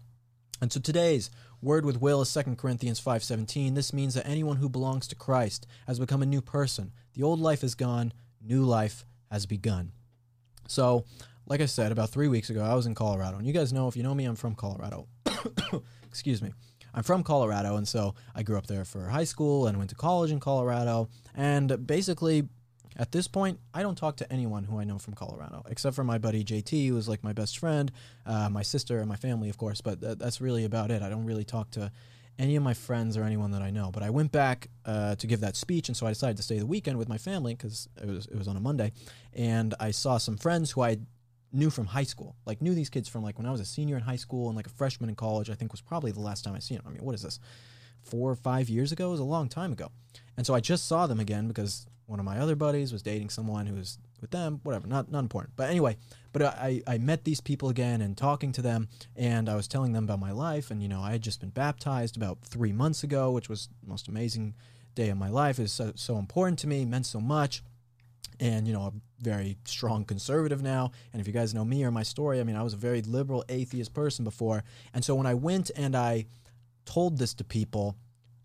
And so today's word with will is 2 Corinthians 5:17. This means that anyone who belongs to Christ has become a new person. The old life is gone, new life has begun. So, like I said, about 3 weeks ago I was in Colorado. And you guys know if you know me, I'm from Colorado. Excuse me. I'm from Colorado, and so I grew up there for high school and went to college in Colorado. And basically, at this point, I don't talk to anyone who I know from Colorado, except for my buddy JT, who is like my best friend, uh, my sister, and my family, of course. But th- that's really about it. I don't really talk to any of my friends or anyone that I know. But I went back uh, to give that speech, and so I decided to stay the weekend with my family because it was it was on a Monday, and I saw some friends who I knew from high school. Like knew these kids from like when I was a senior in high school and like a freshman in college. I think was probably the last time I seen them. I mean, what is this? Four or five years ago? It was a long time ago. And so I just saw them again because one of my other buddies was dating someone who was with them. Whatever, not not important. But anyway, but I I met these people again and talking to them, and I was telling them about my life. And you know, I had just been baptized about three months ago, which was the most amazing day of my life. It was so, so important to me, meant so much and you know a very strong conservative now and if you guys know me or my story i mean i was a very liberal atheist person before and so when i went and i told this to people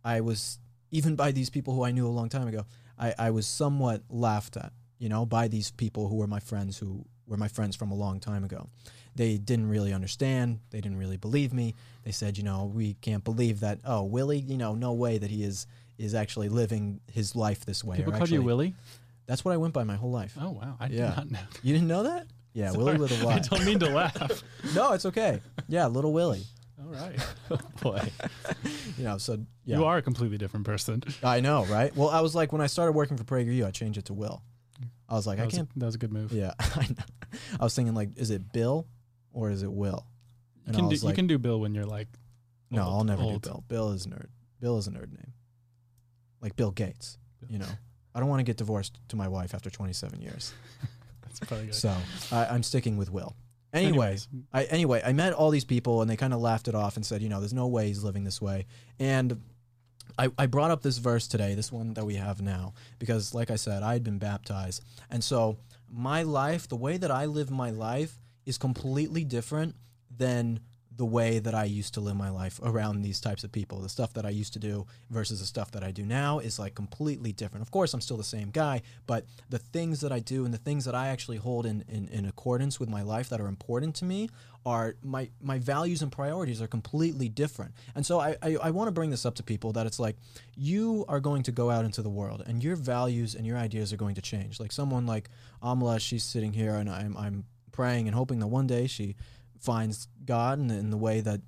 i was even by these people who i knew a long time ago i, I was somewhat laughed at you know by these people who were my friends who were my friends from a long time ago they didn't really understand they didn't really believe me they said you know we can't believe that oh willie you know no way that he is is actually living his life this way People called you Willie. that's what I went by my whole life. Oh wow, I did not know. You didn't know that? Yeah, Willie with a I don't mean to laugh. No, it's okay. Yeah, little Willie. All right, oh, Boy. You know, so yeah. you are a completely different person. I know, right? Well, I was like when I started working for PragerU, I changed it to Will. I was like, That I was, can't. that was a good move. Yeah, I know. I was thinking like, is it Bill or is it Will? You can, I do, was you can do Bill when you're like. no, old- I'll never old. do Bill. Bill is nerd. Bill is a nerd name, like Bill Gates. You know, I don't want to get divorced to my wife after 27 years. It's probably good. So I, I'm sticking with Will. Anyway, Anyways. I anyway I met all these people and they kind of laughed it off and said, you know, there's no way he's living this way. And I, I brought up this verse today, this one that we have now, because like I said, I had been baptized. And so my life, the way that I live my life is completely different than the way that I used to live my life around these types of people. The stuff that I used to do versus the stuff that I do now is like completely different. Of course, I'm still the same guy, but the things that I do and the things that I actually hold in, in, in accordance with my life that are important to me are my, my values and priorities are completely different. And so I, I, I want to bring this up to people that it's like you are going to go out into the world and your values and your ideas are going to change. Like someone like Amala, she's sitting here and I'm, I'm praying and hoping that one day she finds God in, in the way that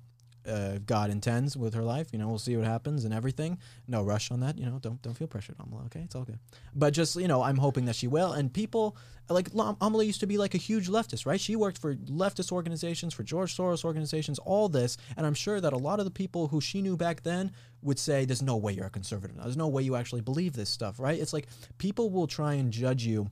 uh, God intends with her life. You know, we'll see what happens and everything. No rush on that. You know, don't don't feel pressured, Amala. Okay, it's all good. But just you know, I'm hoping that she will. And people like Amala used to be like a huge leftist, right? She worked for leftist organizations, for George Soros organizations, all this. And I'm sure that a lot of the people who she knew back then would say, "There's no way you're a conservative. There's no way you actually believe this stuff, right?" It's like people will try and judge you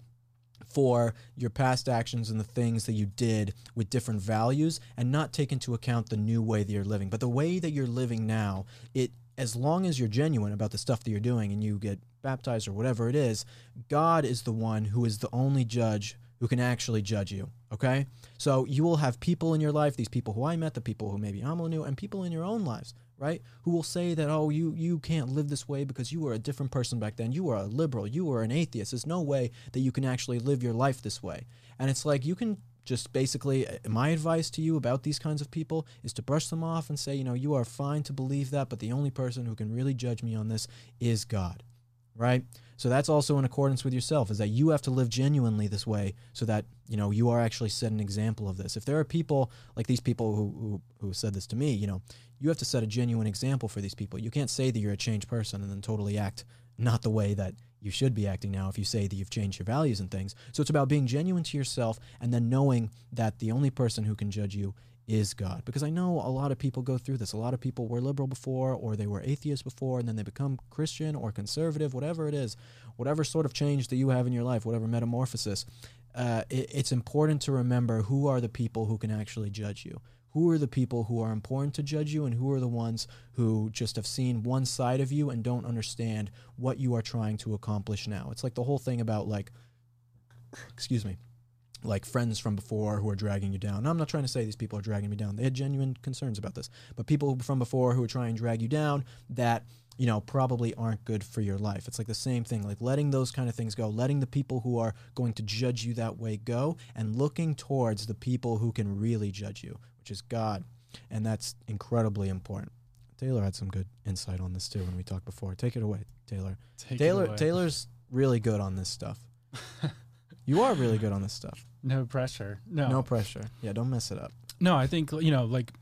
for your past actions and the things that you did with different values and not take into account the new way that you're living. But the way that you're living now, it as long as you're genuine about the stuff that you're doing and you get baptized or whatever it is, God is the one who is the only judge who can actually judge you. Okay? So you will have people in your life, these people who I met, the people who maybe Amala knew, and people in your own lives, right? Who will say that, oh, you you can't live this way because you were a different person back then. You were a liberal, you were an atheist. There's no way that you can actually live your life this way. And it's like you can just basically uh, my advice to you about these kinds of people is to brush them off and say, you know, you are fine to believe that, but the only person who can really judge me on this is God. Right? So that's also in accordance with yourself is that you have to live genuinely this way so that, you know, you are actually set an example of this. If there are people like these people who, who, who said this to me, you know, you have to set a genuine example for these people. You can't say that you're a changed person and then totally act not the way that you should be acting now if you say that you've changed your values and things. So it's about being genuine to yourself and then knowing that the only person who can judge you is God. Because I know a lot of people go through this. A lot of people were liberal before or they were atheist before and then they become Christian or conservative, whatever it is, whatever sort of change that you have in your life, whatever metamorphosis. Uh, it, it's important to remember who are the people who can actually judge you. Who are the people who are important to judge you, and who are the ones who just have seen one side of you and don't understand what you are trying to accomplish now? It's like the whole thing about, like, excuse me, like friends from before who are dragging you down. Now, I'm not trying to say these people are dragging me down. They had genuine concerns about this. But people from before who are trying to drag you down that, you know, probably aren't good for your life. It's like the same thing, like letting those kind of things go, letting the people who are going to judge you that way go, and looking towards the people who can really judge you, which is God. And that's incredibly important. Taylor had some good insight on this too when we talked before. Take it away, Taylor. Take Taylor away. Taylor's really good on this stuff. you are really good on this stuff. No pressure. No. No pressure. Yeah, don't mess it up. No, I think you know, like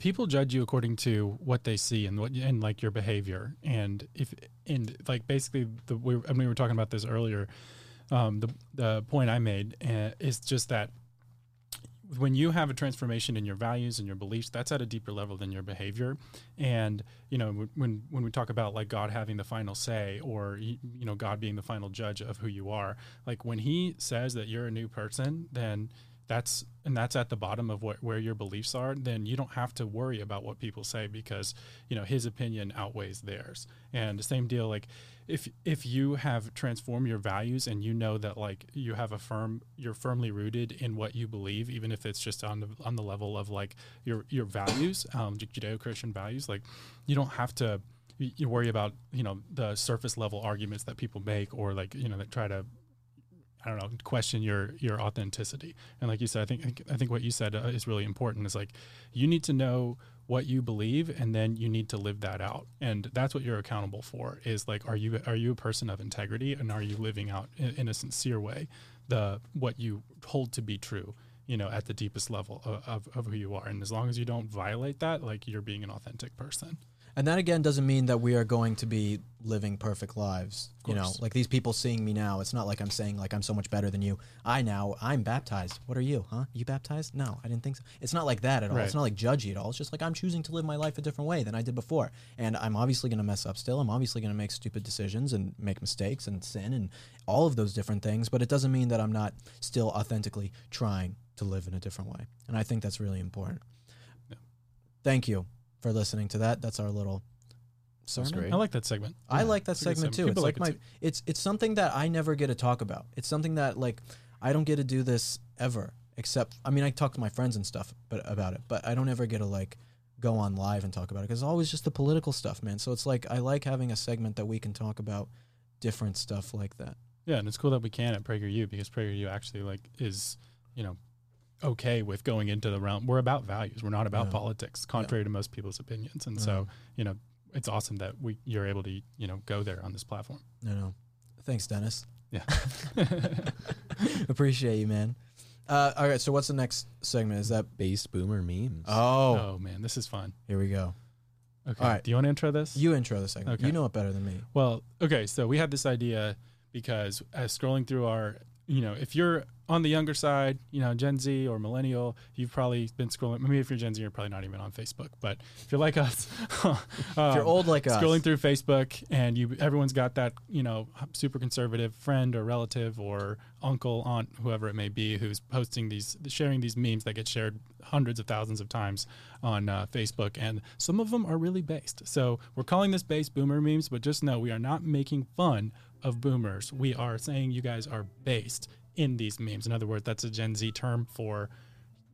people judge you according to what they see and what and like your behavior, and if and like basically the we, I mean, we were talking about this earlier. Um, the the point I made uh, is just that when you have a transformation in your values and your beliefs, that's at a deeper level than your behavior. And you know, when when we talk about like God having the final say, or you know, God being the final judge of who you are, like when He says that you're a new person, then that's and that's at the bottom of what where your beliefs are then you don't have to worry about what people say because you know his opinion outweighs theirs and the same deal like if if you have transformed your values and you know that like you have a firm you're firmly rooted in what you believe even if it's just on the on the level of like your your values um judeo-christian values like you don't have to you worry about you know the surface level arguments that people make or like you know that try to I don't know, question your your authenticity. And like you said, I think I think what you said uh, is really important. Is like you need to know what you believe, and then you need to live that out. And that's what you're accountable for. Is like, are you are you a person of integrity, and are you living out in, in a sincere way the what you hold to be true? You know, at the deepest level of, of, of who you are. And as long as you don't violate that, like you're being an authentic person. And that again doesn't mean that we are going to be living perfect lives. You know, like these people seeing me now, it's not like I'm saying like I'm so much better than you. I now I'm baptized. What are you? Huh? You baptized? No, I didn't think so. It's not like that at all. Right. It's not like judgy at all. It's just like I'm choosing to live my life a different way than I did before. And I'm obviously going to mess up still. I'm obviously going to make stupid decisions and make mistakes and sin and all of those different things, but it doesn't mean that I'm not still authentically trying to live in a different way. And I think that's really important. Yeah. Thank you for listening to that. That's our little sermon. great. I like that segment. I Yeah, like that it's segment too. People It's like, like my too. it's it's something that I never get to talk about. It's something that like I don't get to do this ever except I mean I talk to my friends and stuff but about it, but I don't ever get to like go on live and talk about it cuz it's always just the political stuff, man. So it's like I like having a segment that we can talk about different stuff like that. Yeah, and it's cool that we can at PragerU because PragerU actually like is, you know, okay with going into the realm. We're about values. We're not about Yeah. politics, contrary to most people's opinions. And so, you know, it's awesome that we you're able to, you know, go there on this platform. No, no. Thanks, Dennis. Yeah. Appreciate you, man. Uh, all right, so what's the next segment? Is that Base boomer memes. Oh, oh man, this is fun. here we go. Okay. All right. Do you want to intro this? You intro the segment. Okay. You know it better than me. Well, okay, so we had this idea because as scrolling through our, you know, if you're on the younger side, you know, Gen Z or millennial, you've probably been scrolling. Maybe if you're Gen Z, you're probably not even on Facebook. But if you're like us, um, If you're old like us, scrolling through Facebook and you, everyone's got that, you know, super conservative friend or relative or uncle, aunt, whoever it may be, who's posting these, sharing these memes that get shared hundreds of thousands of times on uh, Facebook, and some of them are really based. So we're calling this base boomer memes, but just know we are not making fun of boomers. We are saying you guys are based in these memes. In other words, that's a Gen Z term for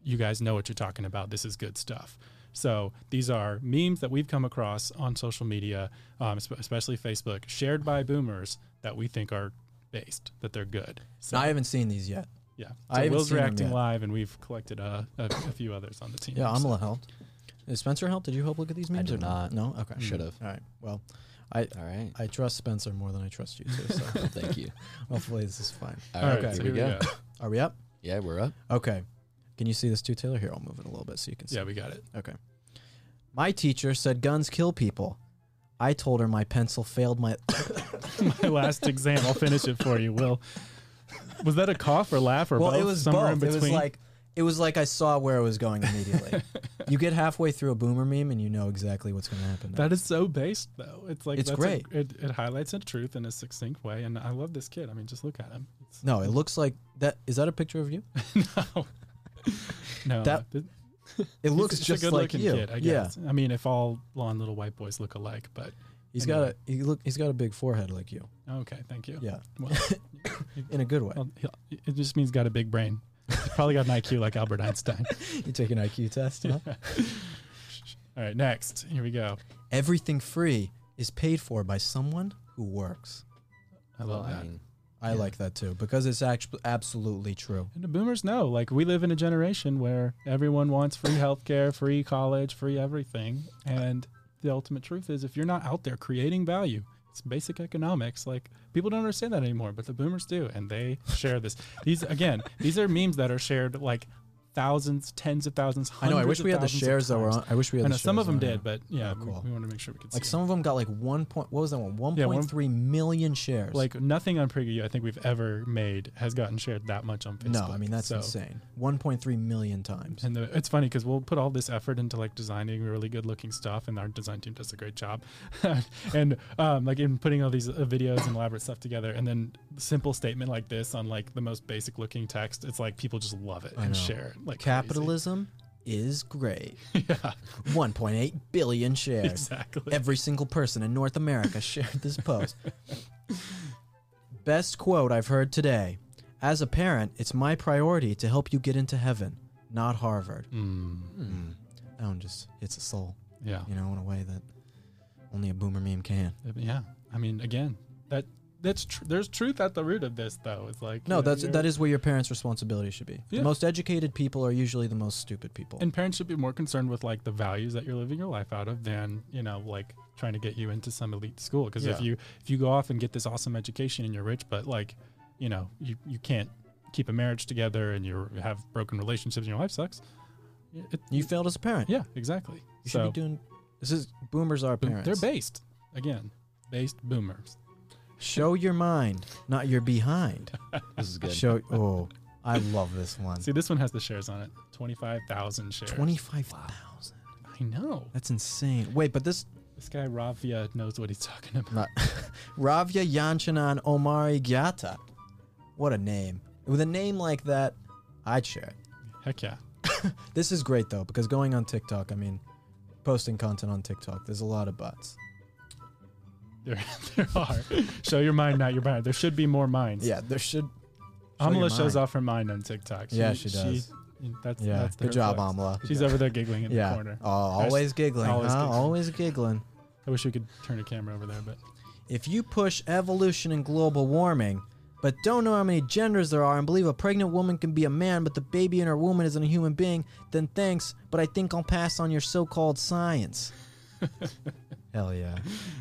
you guys know what you're talking about. This is good stuff. So these are memes that we've come across on social media, um, especially Facebook, shared by boomers that we think are based, that they're good. So I haven't seen these yet. yeah, I so haven't Will's seen them reacting yet. live, and we've collected uh, a, a few others on the team. Yeah, So- Amala helped. Did Spencer help? Did you help look at these memes? did or not. No. Okay. Should've. All right. Well, All right. I trust Spencer more than I trust you too. So Thank you. hopefully this is fine. All All right, right, so here we go. Are we up? Yeah, we're up. Okay. Can you see this too, Taylor? Here, I'll move it a little bit so you can see. Yeah, we got it. Okay. My teacher said guns kill people. I told her my pencil failed my. My last exam. I'll finish it for you, Will. Was that a cough or laugh or well, both? it was Somewhere both. in It between. was like it was like I saw where it was going immediately. you get halfway through a boomer meme and you know exactly what's going to happen. That is so based, though. It's like It's that's a- great. it, it highlights a truth in a succinct way, and I love this kid. I mean, just look at him. It's, no, it looks like that. Is that a picture of you? no, no. That- It looks just just a like you. kid. I yeah, guess. I mean, if all blonde little white boys look alike, but he's Anyway. got a he look. He's got a big forehead like you. okay, thank you. Yeah, Well, in a good way. well, it just means he's got a big brain. He's probably got an IQ like Albert Einstein. You take an IQ test. Huh? All right, next. Here we go. Everything free is paid for by someone who works. I love Well, that. I mean, I Yeah. like that too because it's actually absolutely true. And the boomers know, like we live in a generation where everyone wants free healthcare, free college, free everything. And the ultimate truth is if you're not out there creating value, it's basic economics. Like people don't understand that anymore, but the boomers do, and they share this. These again, these are memes that are shared like thousands, tens of thousands. I know. I wish we had the shares that were on. I wish we had. I the know some of them did, but yeah, Oh, cool. we, want to make sure we could see. Like it. some of them got like one point. What was that one? One Yeah, point three million shares. like nothing on PragerU I think we've ever made has gotten shared that much on Facebook. no, I mean that's So- insane. One point three million times. And the, it's funny because we'll put all this effort into like designing really good looking stuff, and our design team does a great job. and um, like in putting all these uh, videos and elaborate stuff together, and then simple statement like this on like the most basic looking text, it's like people just love it I and know. share it. Like crazy. Capitalism is great. yeah, One point eight billion shares. exactly. Every single person in North America shared this post. Best quote I've heard today. As a parent, it's my priority to help you get into heaven, not Harvard. Mm, Mm. That one just hits a soul, yeah, you know, in a way that only a boomer meme can. yeah. I mean, again, that that's tr- there's truth at the root of this, though. It's like No, you know, that's that is where your parents' responsibility should be. Yeah. The most educated people are usually the most stupid people. And parents should be more concerned with like the values that you're living your life out of than you know like trying to get you into some elite school. Because if you if you go off and get this awesome education and you're rich, but like you know you you can't keep a marriage together and you have broken relationships and your life sucks. It, you failed as a parent. yeah, exactly. You should be doing This is boomers are parents. They're based again, based boomers. Show your mind, not your behind. This is good. Show. Oh, I love this one. See, this one has the shares on it. Twenty-five thousand shares. Twenty-five thousand. I know. That's insane. Wait, but this This guy Ravia knows what he's talking about. not Ravya Yanchanan Omari Gyata. What a name. With a name like that, I'd share it. Heck yeah. This is great though because going on TikTok, I mean, posting content on TikTok, there's a lot of butts. There, there are. Show your mind, not your mind. There should be more minds. Yeah, there should. Amala shows off her mind on TikTok. Yeah, she does. that's Yeah, that's good job, flex. Amala. She's over there giggling in yeah. the corner. Oh, always giggling. always huh? giggling. Always giggling. I wish we could turn a camera over there, but If you push evolution and global warming, but don't know how many genders there are and believe a pregnant woman can be a man, but the baby in her womb isn't a human being, then thanks, but I think I'll pass on your so called science. Hell yeah.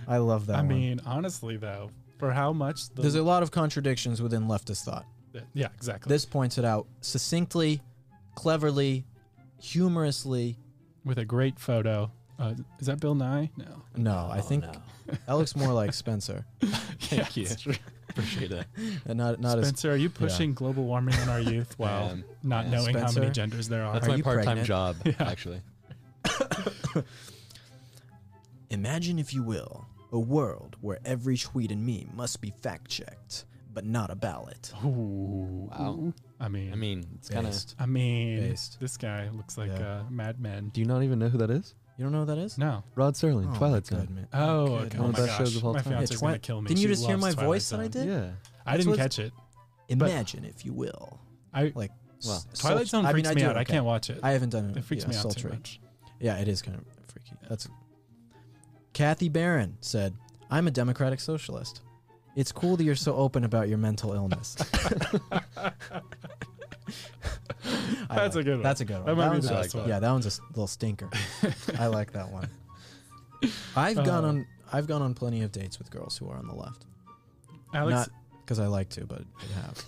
I love that I one. mean, honestly though, for how much the, There's a lot of contradictions within leftist thought. yeah, exactly. This points it out succinctly, cleverly, humorously. with a great photo. Uh, is that Bill Nye? No. No, I Oh, think no. that looks more like Spencer. Thank you. That's true. Appreciate it. And not not as Spencer, are you pushing global warming on our youth while not yeah. knowing how many genders there are? That's Are my you part-time pregnant? job, Yeah. actually. Imagine, if you will, a world where every tweet and meme must be fact checked, but not a ballot. Ooh. Wow. I mean, I mean, it's kind of. Based. I mean, Based. this guy looks like Yeah. uh, Mad Men. Do you not even know who that is? You don't know who that is? No. Rod Serling, Oh, Twilight my Zone. goodness. Oh, My okay. goodness. Oh One my of the best gosh. shows of all My time. fiance's Yeah, gonna Twi- kill me. Didn't you She just hear loves my Twilight voice that I Zone. did? Yeah. I That's didn't what's- catch it. Imagine, if you will. I Like, Well, s- Twilight sul- Zone I freaks mean, I me do out. I okay. can't watch it. I haven't done it. it freaks yeah, me out too much. Yeah, it is kind of freaky. That's Kathy Barron said, "I'm a democratic socialist. It's cool that you're so open about your mental illness." I That's like- a good one. That's a good one. That might be one's the best one. Yeah, that one's a s- little stinker. I like that one. I've gone Uh, on. I've gone on plenty of dates with girls who are on the left. Alex, Not because I like to, but I have.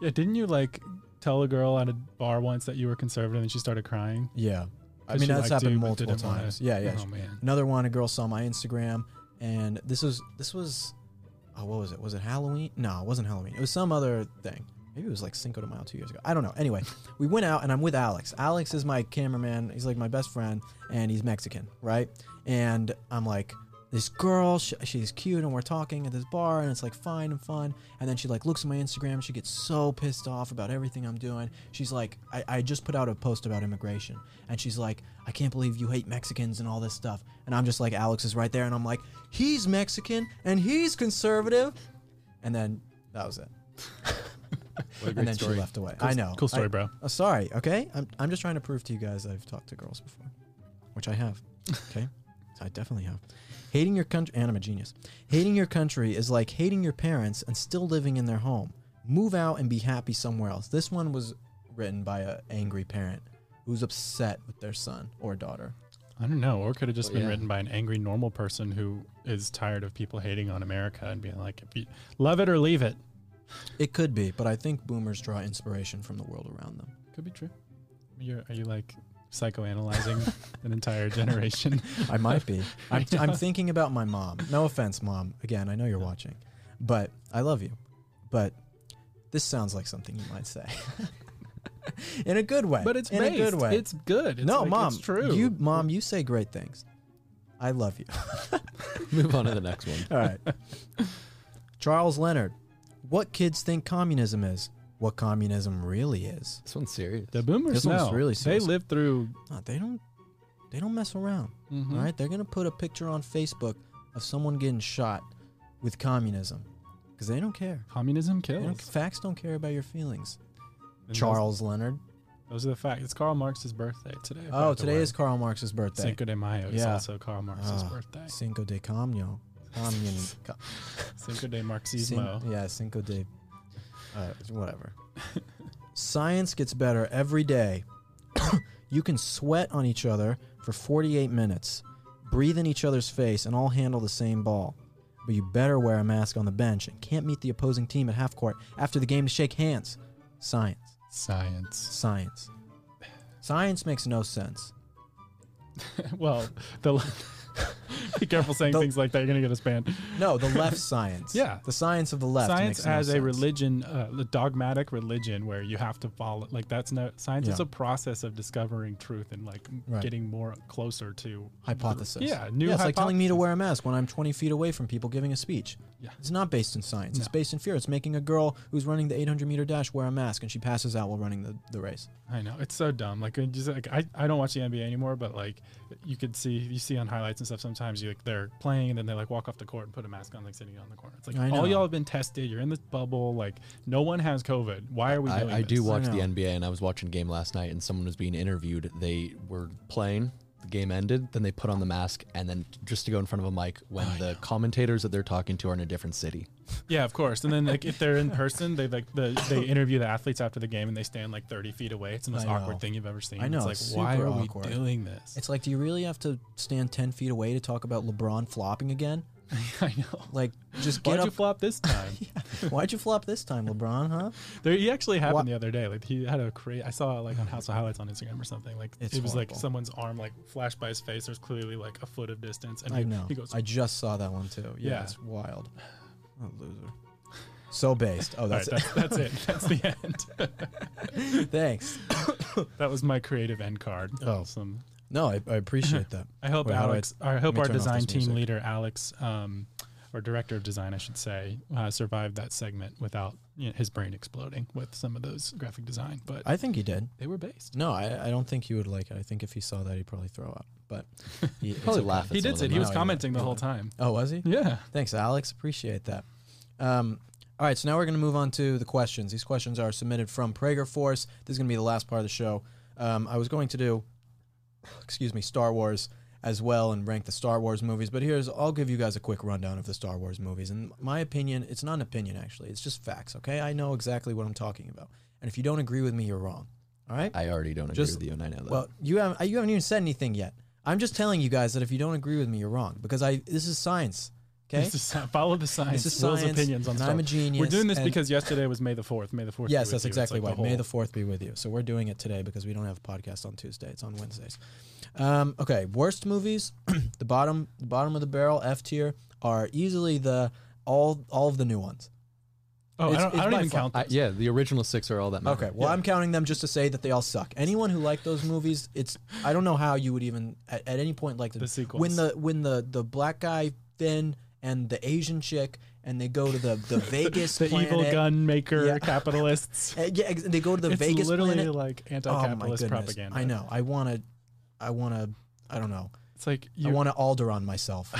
yeah, didn't you like tell a girl at a bar once that you were conservative and she started crying? Yeah. I mean, that's happened multiple wanna- times. Yeah, yeah. Oh man. Another one, a girl saw my Instagram, and this was this was, oh, what was it? Was it Halloween? No, it wasn't Halloween. It was some other thing. Maybe it was like Cinco de Mayo two years ago. I don't know. Anyway, we went out, and I'm with Alex. Alex is my cameraman. He's like my best friend, and he's Mexican, right? And I'm like, this girl, sh she's cute, and we're talking at this bar, and it's like fine and fun. And then she like looks at my Instagram. She gets so pissed off about everything I'm doing. She's like, I, I just put out a post about immigration, and she's like, I can't believe you hate Mexicans and all this stuff. And I'm just like, Alex is right there, and I'm like, he's Mexican and he's conservative. And then that was it. And then story. she left away. Cool, I know. Cool story, I- bro. uh, sorry, okay? I'm, I'm just trying to prove to you guys I've talked to girls before, which I have. Okay? I definitely have. Hating your country, and I'm a genius. Hating your country is like hating your parents and still living in their home. Move out and be happy somewhere else. This one was written by an angry parent who's upset with their son or daughter. I don't know. Or it could have just Well, been yeah. written by an angry normal person who is tired of people hating on America and being like, if you love it or leave it. It could be, but I think boomers draw inspiration from the world around them. Could be true. You're, are you like psychoanalyzing an entire generation? I might be. I'm, I'm thinking about my mom. No offense, mom. Again, I know you're watching, but I love you. But this sounds like something you might say in a good way. But it's in based. a good way. It's good. It's no, like, mom. It's true. You, mom, you say great things. I love you. Move on to the next one. All right. Charles Leonard. What kids think communism is? What communism really is? This one's serious. the boomers This one's know. really they serious. lived through. No, they don't. They don't mess around. Mhm. All right, they're gonna put a picture on Facebook of someone getting shot with communism because they don't care. Communism They kills. don't, facts don't care about your feelings. And Charles Leonard. Those, those are the facts. It's Karl Marx's birthday today. I Oh, the today word. is Karl Marx's birthday. Cinco de Mayo is Yeah. also Karl Marx's Ah, birthday. Cinco de Cambio. Commun. Cinco de cin- Marxismo. yeah, Cinco de. Uh, whatever. Science gets better every day. you can sweat on each other for 48 minutes, breathe in each other's face, and all handle the same ball. But you better wear a mask on the bench and can't meet the opposing team at half court after the game to shake hands. Science. Science. Science. Science makes no sense. well, the be careful saying The- things like that. You're gonna get us banned. No, the left science. Yeah. the science of the left. science makes no as a sense. religion, uh, the dogmatic religion, where you have to follow. Like that's no science is Yeah. a process of discovering truth and like Right. getting more closer to hypothesis. Yeah, new Yeah, it's like telling me to hypothesis. wear a mask when I'm 20 feet away from people giving a speech. Yeah. It's not based in science. It's No. based in fear. It's making a girl who's running the 800 meter dash wear a mask and she passes out while running the, the race. I know it's so dumb. Like, it just, like I, I don't watch the NBA anymore, but like you could see you see on highlights and stuff. Sometimes you like they're playing and then they like walk off the court and put a mask on, like sitting on the corner. It's like I know. all y'all have been tested. You're in this bubble. Like no one has COVID. Why are we doing I, I this? do watch the. NBA, and I was watching a game last night, and someone was being interviewed. They were playing. The game ended. Then they put on the mask, and then just to go in front of a mic when the commentators that they're talking to are in a different city. Yeah, of course. And then like if they're in person, they like the they interview the athletes after the game and they stand like 30 feet away. It's the most awkward thing you've ever seen. I know, It's like it's why are awkward. we doing this? It's like, do you really have to stand 10 feet away to talk about LeBron flopping again? I know. Like, just get Why'd up. you flop this time? Why'd you flop this time, LeBron, huh? There, he actually happened What? the other day. Like he had a crazy. I saw like on House of Highlights on Instagram or something. Like It's it was horrible. like someone's arm like flashed by his face. There's clearly like a foot of distance, and I he, know. he goes. I just saw that one too. Yeah, Yeah. it's wild. What a loser. So based. Oh, All that's that's, that's it. That's the end. it. Thanks. that was my creative end card. Oh. Some. No, I, I appreciate that. I hope Wait, how do I- Alex. I, hope our design team music. leader Alex, um, or director of design, I should say, uh, survived that segment without you know, his brain exploding with some of those graphic design. But I think he did. they were based. No, I, I don't think he would like it. I think if he saw that, he'd probably throw up. But he, Probably okay. laugh He did of say he was No, commenting right. the whole time. Oh, was he? Yeah. Thanks, Alex. Appreciate that. Um, all right, so now we're going to move on to the questions. These questions are submitted from Prager Force. This is going to be the last part of the show. Um, I was going to do, excuse me, Star Wars as well and rank the Star Wars movies, but here's I'll give you guys a quick rundown of the Star Wars movies. And my opinion, it's not an opinion actually, it's just facts. Okay, I know exactly what I'm talking about, and if you don't agree with me, you're wrong. All right. I already don't agree with you, and I know that. Well, you haven't you haven't even said anything yet. I'm just telling you guys that if you don't agree with me, you're wrong because I this is science. Okay. This is follow the science. This is Will's science, opinions on and Star I'm a genius. We're doing this because yesterday was May the fourth. May the fourth. be Yes, with that's you. Exactly like why. May the fourth be with you. So we're doing it today because we don't have a podcast on Tuesday. It's on Wednesdays. Um, okay, worst movies. the bottom, the bottom of the barrel, F tier, are easily the all all of the new ones. Oh, It's- I don't, I don't even far- count. I, yeah, the original six are all that matter. Okay, well I'm counting them just to say that they all suck. Anyone who liked those movies, it's I don't know how you would even at, at any point like The them. sequels. when the when the the black guy Finn and the Asian chick and they go to the the Vegas the evil gun maker Yeah. capitalists. Yeah, they go to the it's Vegas literally planet. like Oh anti-capitalist goodness! propaganda. I know. I want to. I want to. I don't know. It's like I you, want to Alderaan myself.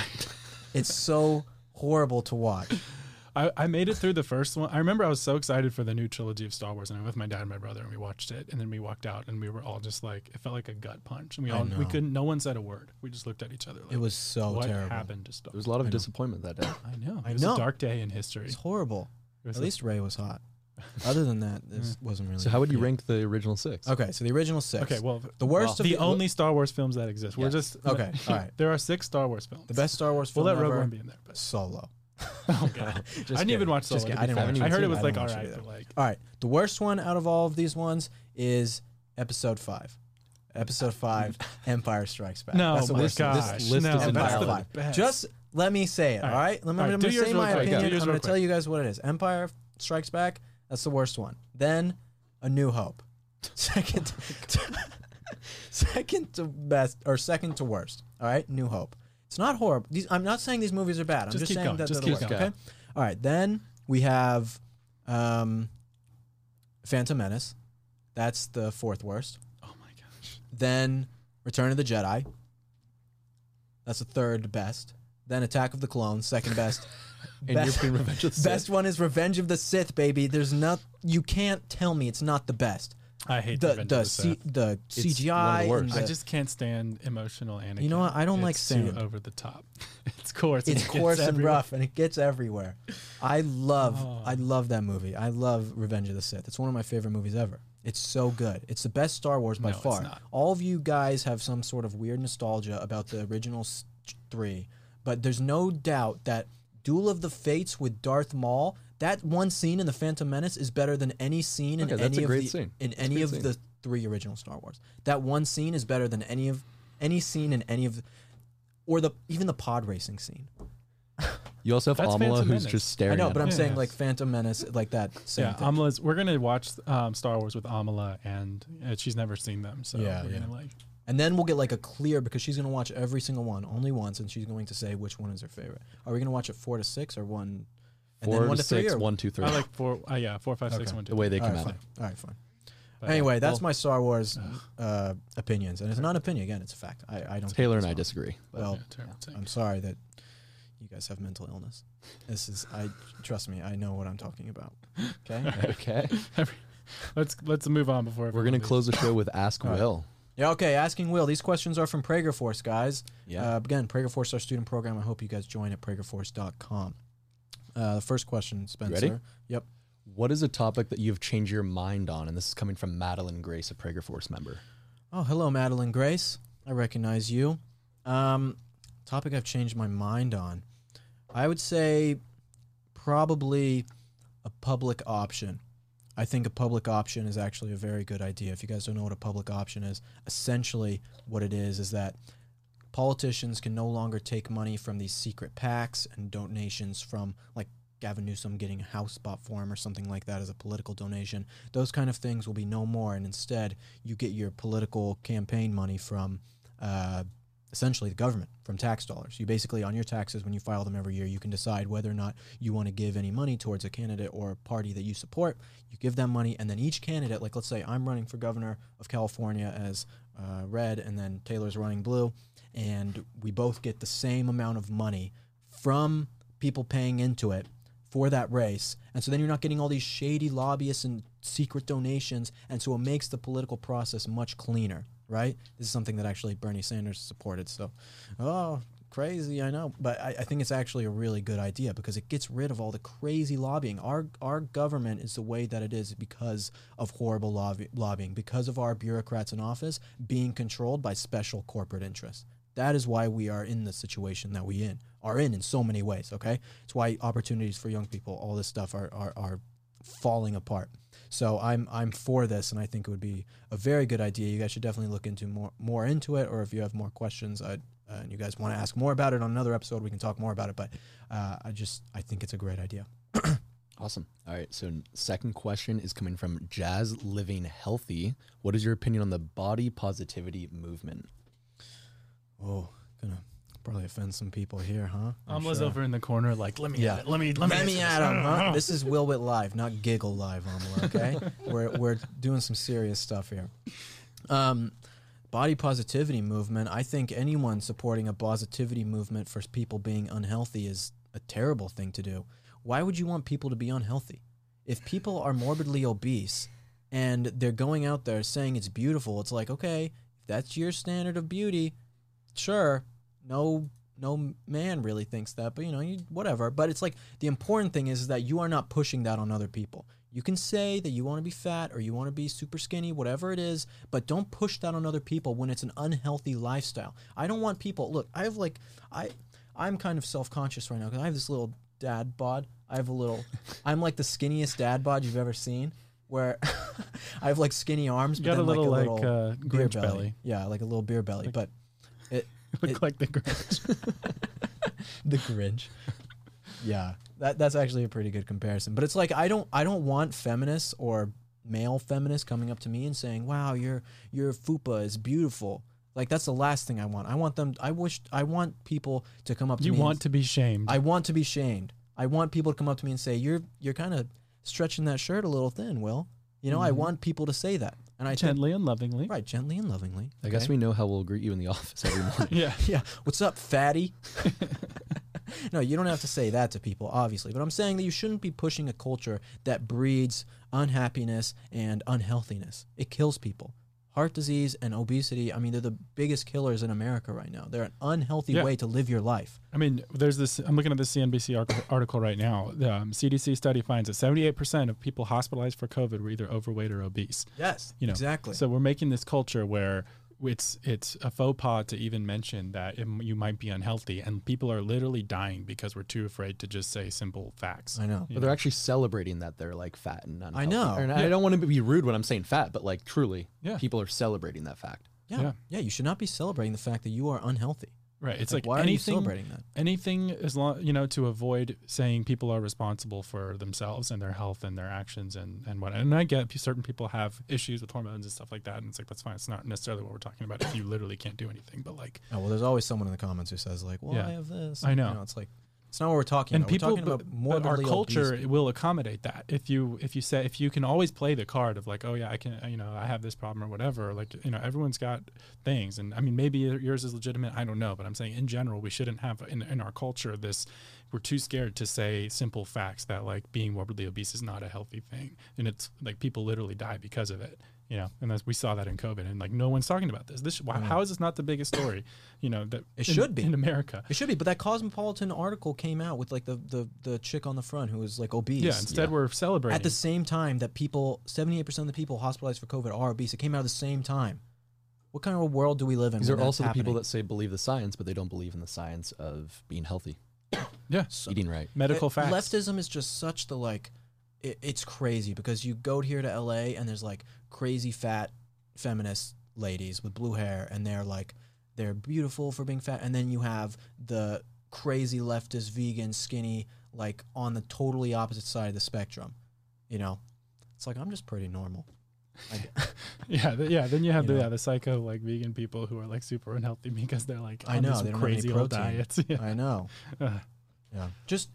it's so horrible to watch. I, I made it through the first one. I remember I was so excited for the new trilogy of Star Wars, and I went with my dad and my brother, and we watched it, and then we walked out, and we were all just like, it felt like a gut punch, and we I all we couldn't. No one said a word. We just looked at each other. Like, It was so what terrible. happened to Star? There was a lot of I know. disappointment that day. I know. I It was know. a dark day in history. It's horrible. It was At a- least Rey was hot. Other than that, this wasn't really. So how would you yeah. rank the original six? Okay, so the original six. okay. Well, the worst of the the only Star Wars films that exist. We're just Okay, all right. there are six Star Wars films. the best Star Wars We'll film let Rogue ever. One be in there. But Solo. oh god, I didn't even watch Solo. Just kidding. I didn't watch I heard it was like all right, but like All right, the worst one out of all of these ones is Episode Five. Episode Five, Empire Strikes Back. no, That's the worst one. gosh, This list no, is Empire the Five. best. Just let me say it. All right. Let me, All right, I'm going to say my quick. Opinion. I'm going to tell you guys what it is. Empire Strikes Back. That's the worst one. Then A New Hope. Second, second to best or second to worst. All right, New Hope. It's not horrible. These, I'm not saying these movies are bad. I'm Just just, saying going. that Just they're the worst. Okay. All right. Then we have um, Phantom Menace. That's the fourth worst. oh my gosh, Then Return of the Jedi. That's the third best. Then Attack of the Clones, second best. And Best- European Revenge of the Sith. best one is Revenge of the Sith, baby. There's not you can't tell me it's not the best. I hate The the the C, the It's one of the CGI. and worst. the- I just can't stand emotional Anakin. You know what? I don't like It's too sand. over the top. it's coarse. and it's it gets coarse and everywhere. rough, and it gets everywhere. I love Oh. I love that movie. I love Revenge of the Sith. It's one of my favorite movies ever. It's so good. It's the best Star Wars by No, it's far. not. All of you guys have some sort of weird nostalgia about the original s- three, but there's no doubt that Duel of the Fates with Darth Maul. That one scene in the Phantom Menace is better than any scene in Okay, that's any of the scene. in It's any of scene. the three original Star Wars. That one scene is better than any of any scene in any of, the, or the even the pod racing scene. You also have That's Amala Phantom who's Menace. just staring. I know, at but I'm. Yeah. saying like Phantom Menace, like that. Same yeah, thing. Amala's. We're gonna watch um, Star Wars with Amala, and uh, she's never seen them, so Yeah, we're yeah. gonna like. And then we'll get like a clear because she's gonna watch every single one only once, and she's going to say which one is her favorite. Are we gonna watch it four to six or one? And four then one to to three six, or one, two, three. I like four. Uh, yeah, four, five, six, Okay. one, two. the way they All come right, at fine. All right, fine. But, anyway, that's well- my Star Wars uh, opinions, and it's not an opinion. Again, it's a fact. I, I don't. think Taylor it's and I wrong. disagree. but- Well, Yeah, terrible take. I'm sorry that you guys have mental illness. This is I trust me. I know what I'm talking about. Okay. okay. let's let's move on before We're gonna leaves. close the show with Ask All right. Will. Yeah. Okay. Asking Will. These questions are from Prager Force, guys. Yeah. Uh, again, Prager Force, our student program. I hope you guys join at pragerforce.com. Uh, the first question, Spencer. ready? Yep. What is a topic that you've changed your mind on? And this is coming from Madeline Grace, a Prager Force member. Oh, hello, Madeline Grace. I recognize you. Um, topic I've changed my mind on. I would say probably a public option. I think a public option is actually a very good idea. If you guys don't know what a public option is, essentially what it is is that politicians can no longer take money from these secret PACs and donations from like Gavin Newsom getting a house bought for him or something like that as a political donation. Those kind of things will be no more, and instead you get your political campaign money from uh, essentially the government from tax dollars. You basically on your taxes when you file them every year, you can decide whether or not you want to give any money towards a candidate or a party that you support. You give them money, and then each candidate, like let's say I'm running for governor of California as uh, red, and then Taylor's running blue, and we both get the same amount of money from people paying into it for that race. And so then you're not getting all these shady lobbyists and secret donations. And so it makes the political process much cleaner, right? This is something that actually Bernie Sanders supported. So, oh, crazy, I know. But I, I think it's actually a really good idea because it gets rid of all the crazy lobbying. Our, our government is the way that it is because of horrible lobby, lobbying, because of our bureaucrats in office being controlled by special corporate interests. That is why we are in the situation that we in are in in so many ways. Okay, it's why opportunities for young people, all this stuff, are are, are falling apart. So I'm I'm for this, and I think it would be a very good idea. You guys should definitely look into more more into it, or if you have more questions, I, uh, and you guys want to ask more about it on another episode, we can talk more about it. But uh, I just I think it's a great idea. Awesome. All right. So, second question is coming from Jazz Living Healthy. What is your opinion on the body positivity movement? Oh, gonna probably offend some people here, huh? I'm Amala's sure. over in the corner, like, let me Yeah. it. Let me let me, Let me answer at this." him, huh? This is Will Witt Live, not Giggle Live, Amala, okay? we're, we're doing some serious stuff here. Um, body positivity movement, I think anyone supporting a positivity movement for people being unhealthy is a terrible thing to do. Why would you want people to be unhealthy? If people are morbidly obese and they're going out there saying it's beautiful, it's like, okay, if that's your standard of beauty, sure, no no man really thinks that, but you know, you, whatever. But it's like the important thing is, is that you are not pushing that on other people. You can say that you want to be fat or you want to be super skinny, whatever it is, but don't push that on other people when it's an unhealthy lifestyle. I don't want people. Look, I have like I I'm kind of self-conscious right now because I have this little dad bod. I have a little I'm like the skinniest dad bod you've ever seen where I have like skinny arms You but got a little like like, a little uh, beer Grinch belly. Yeah, like a little beer belly, Like- but it Look It- like the Grinch. the Grinch. Yeah, that that's actually a pretty good comparison. But it's like I don't I don't want feminists or male feminists coming up to me and saying, "Wow, your your fupa is beautiful." Like that's the last thing I want. I want them. I wish I want people to come up to you me. and- want to be shamed. I want to be shamed. I want people to come up to me and say, "You're you're kind of stretching that shirt a little thin." Will you know? I Mhm. want people to say that, and I think Gently and lovingly. right, gently and lovingly. I guess we know how we'll greet you in the office every morning. Yeah. yeah. What's up, fatty? no, you don't have to say that to people, obviously. But I'm saying that you shouldn't be pushing a culture that breeds unhappiness and unhealthiness. It kills people. Heart disease and obesity, I mean, they're the biggest killers in America right now. They're an unhealthy Yeah. way to live your life. I mean, there's this. I'm looking at this CNBC article, article right now. The um, CDC study finds that 78% of people hospitalized for COVID were either overweight or obese. Yes, You know, exactly. So we're making this culture where it's it's a faux pas to even mention that it, you might be unhealthy, and people are literally dying because we're too afraid to just say simple facts. I know. You But they're actually celebrating that they're like fat and unhealthy. I know. And Yeah. I don't want to be rude when I'm saying fat, but like truly, Yeah. people are celebrating that fact. Yeah. Yeah. yeah, You should not be celebrating the fact that you are unhealthy. Right. It's like, why are you anything celebrating that? anything as long you know to avoid saying people are responsible for themselves and their health and their actions and and what and i get certain people have issues with hormones and stuff like that and it's like that's fine it's not necessarily what we're talking about if you literally can't do anything but like Oh, well, there's always someone in the comments who says like, "Well, Yeah. I have this." I know. You know, it's like it's not what we're talking about and about. people we're talking but, about more but our culture will accommodate that. If you if you say if you can always play the card of like oh yeah i can you know i have this problem or whatever like you know everyone's got things. And i mean maybe yours is legitimate. I don't know. But i'm saying in general we shouldn't have in, in our culture this we're too scared to say simple facts that like being morbidly obese is not a healthy thing. And it's like people literally die because of it you know and that's, we saw that in covid and like no one's talking about this this why, how is this not the biggest story you know that It in- should be. in america It should be, but that Cosmopolitan article came out with like the the, the chick on the front who was like obese. yeah instead we're celebrating At the same time that people, seventy eight percent of the people hospitalized for COVID are obese. It came out at the same time. What kind of a world do we live in? These are that's also the people that say believe the science, but they don't believe in the science of being healthy, yeah eating right. medical Uh, facts Leftism is just such the like, it, it's crazy because you go here to LA and there's like crazy fat feminist ladies with blue hair and they're like, they're beautiful for being fat, and then you have the crazy leftist vegan skinny like on the totally opposite side of the spectrum, you know. It's like I'm just pretty normal. Yeah, th- yeah. Then you have You the know? yeah, the psycho like vegan people who are like super unhealthy because they're like I know, they don't have any crazy protein. diets. Yeah. I know. Uh, Yeah. Just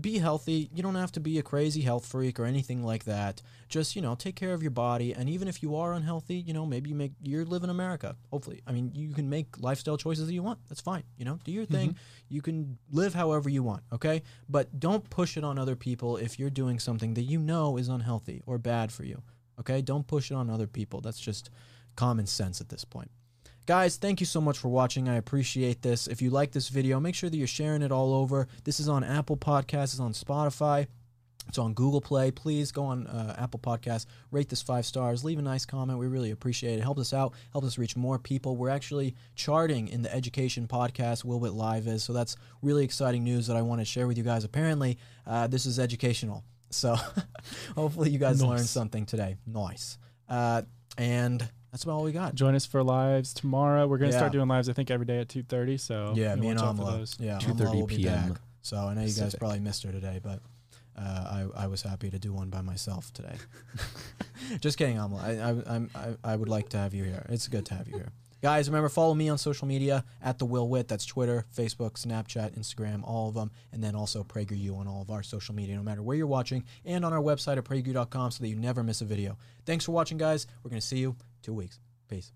be healthy. You don't have to be a crazy health freak or anything like that. Just, you know, take care of your body. And even if you are unhealthy, you know, maybe you make, you live in America. Hopefully. I mean, you can make lifestyle choices that you want. That's fine. You know, do your thing. Mm-hmm. You can live however you want. Okay. But don't push it on other people if you're doing something that you know is unhealthy or bad for you. Okay. Don't push it on other people. That's just common sense at this point. Guys, thank you so much for watching. I appreciate this. If you like this video, make sure that you're sharing it all over. This is on Apple Podcasts, it's on Spotify, it's on Google Play. Please go on uh, Apple Podcasts, rate this five stars, leave a nice comment. We really appreciate it. Help us out, help us reach more people. We're actually charting in the education podcast, Will Witt Live is. So that's really exciting news that I want to share with you guys. Apparently, uh, this is educational. So hopefully, you guys learned something today. Nice. Uh, and that's about all we got. join us for lives tomorrow. We're gonna Yeah. start doing lives. I think every day at two thirty. So Yeah, me and watch Amala. Yeah, 2:30 Amala will be PM back. So I know you guys Pacific. probably missed her today, but uh, I I was happy to do one by myself today. Just kidding, Amala. I I, I'm, I I would like to have you here. It's good to have you here. Guys, remember follow me on social media at the Will Witt. That's Twitter, Facebook, Snapchat, Instagram, all of them, and then also PragerU on all of our social media, no matter where you're watching, and on our website at PragerU.com, so that you never miss a video. Thanks for watching, guys. We're gonna see you two weeks. Peace.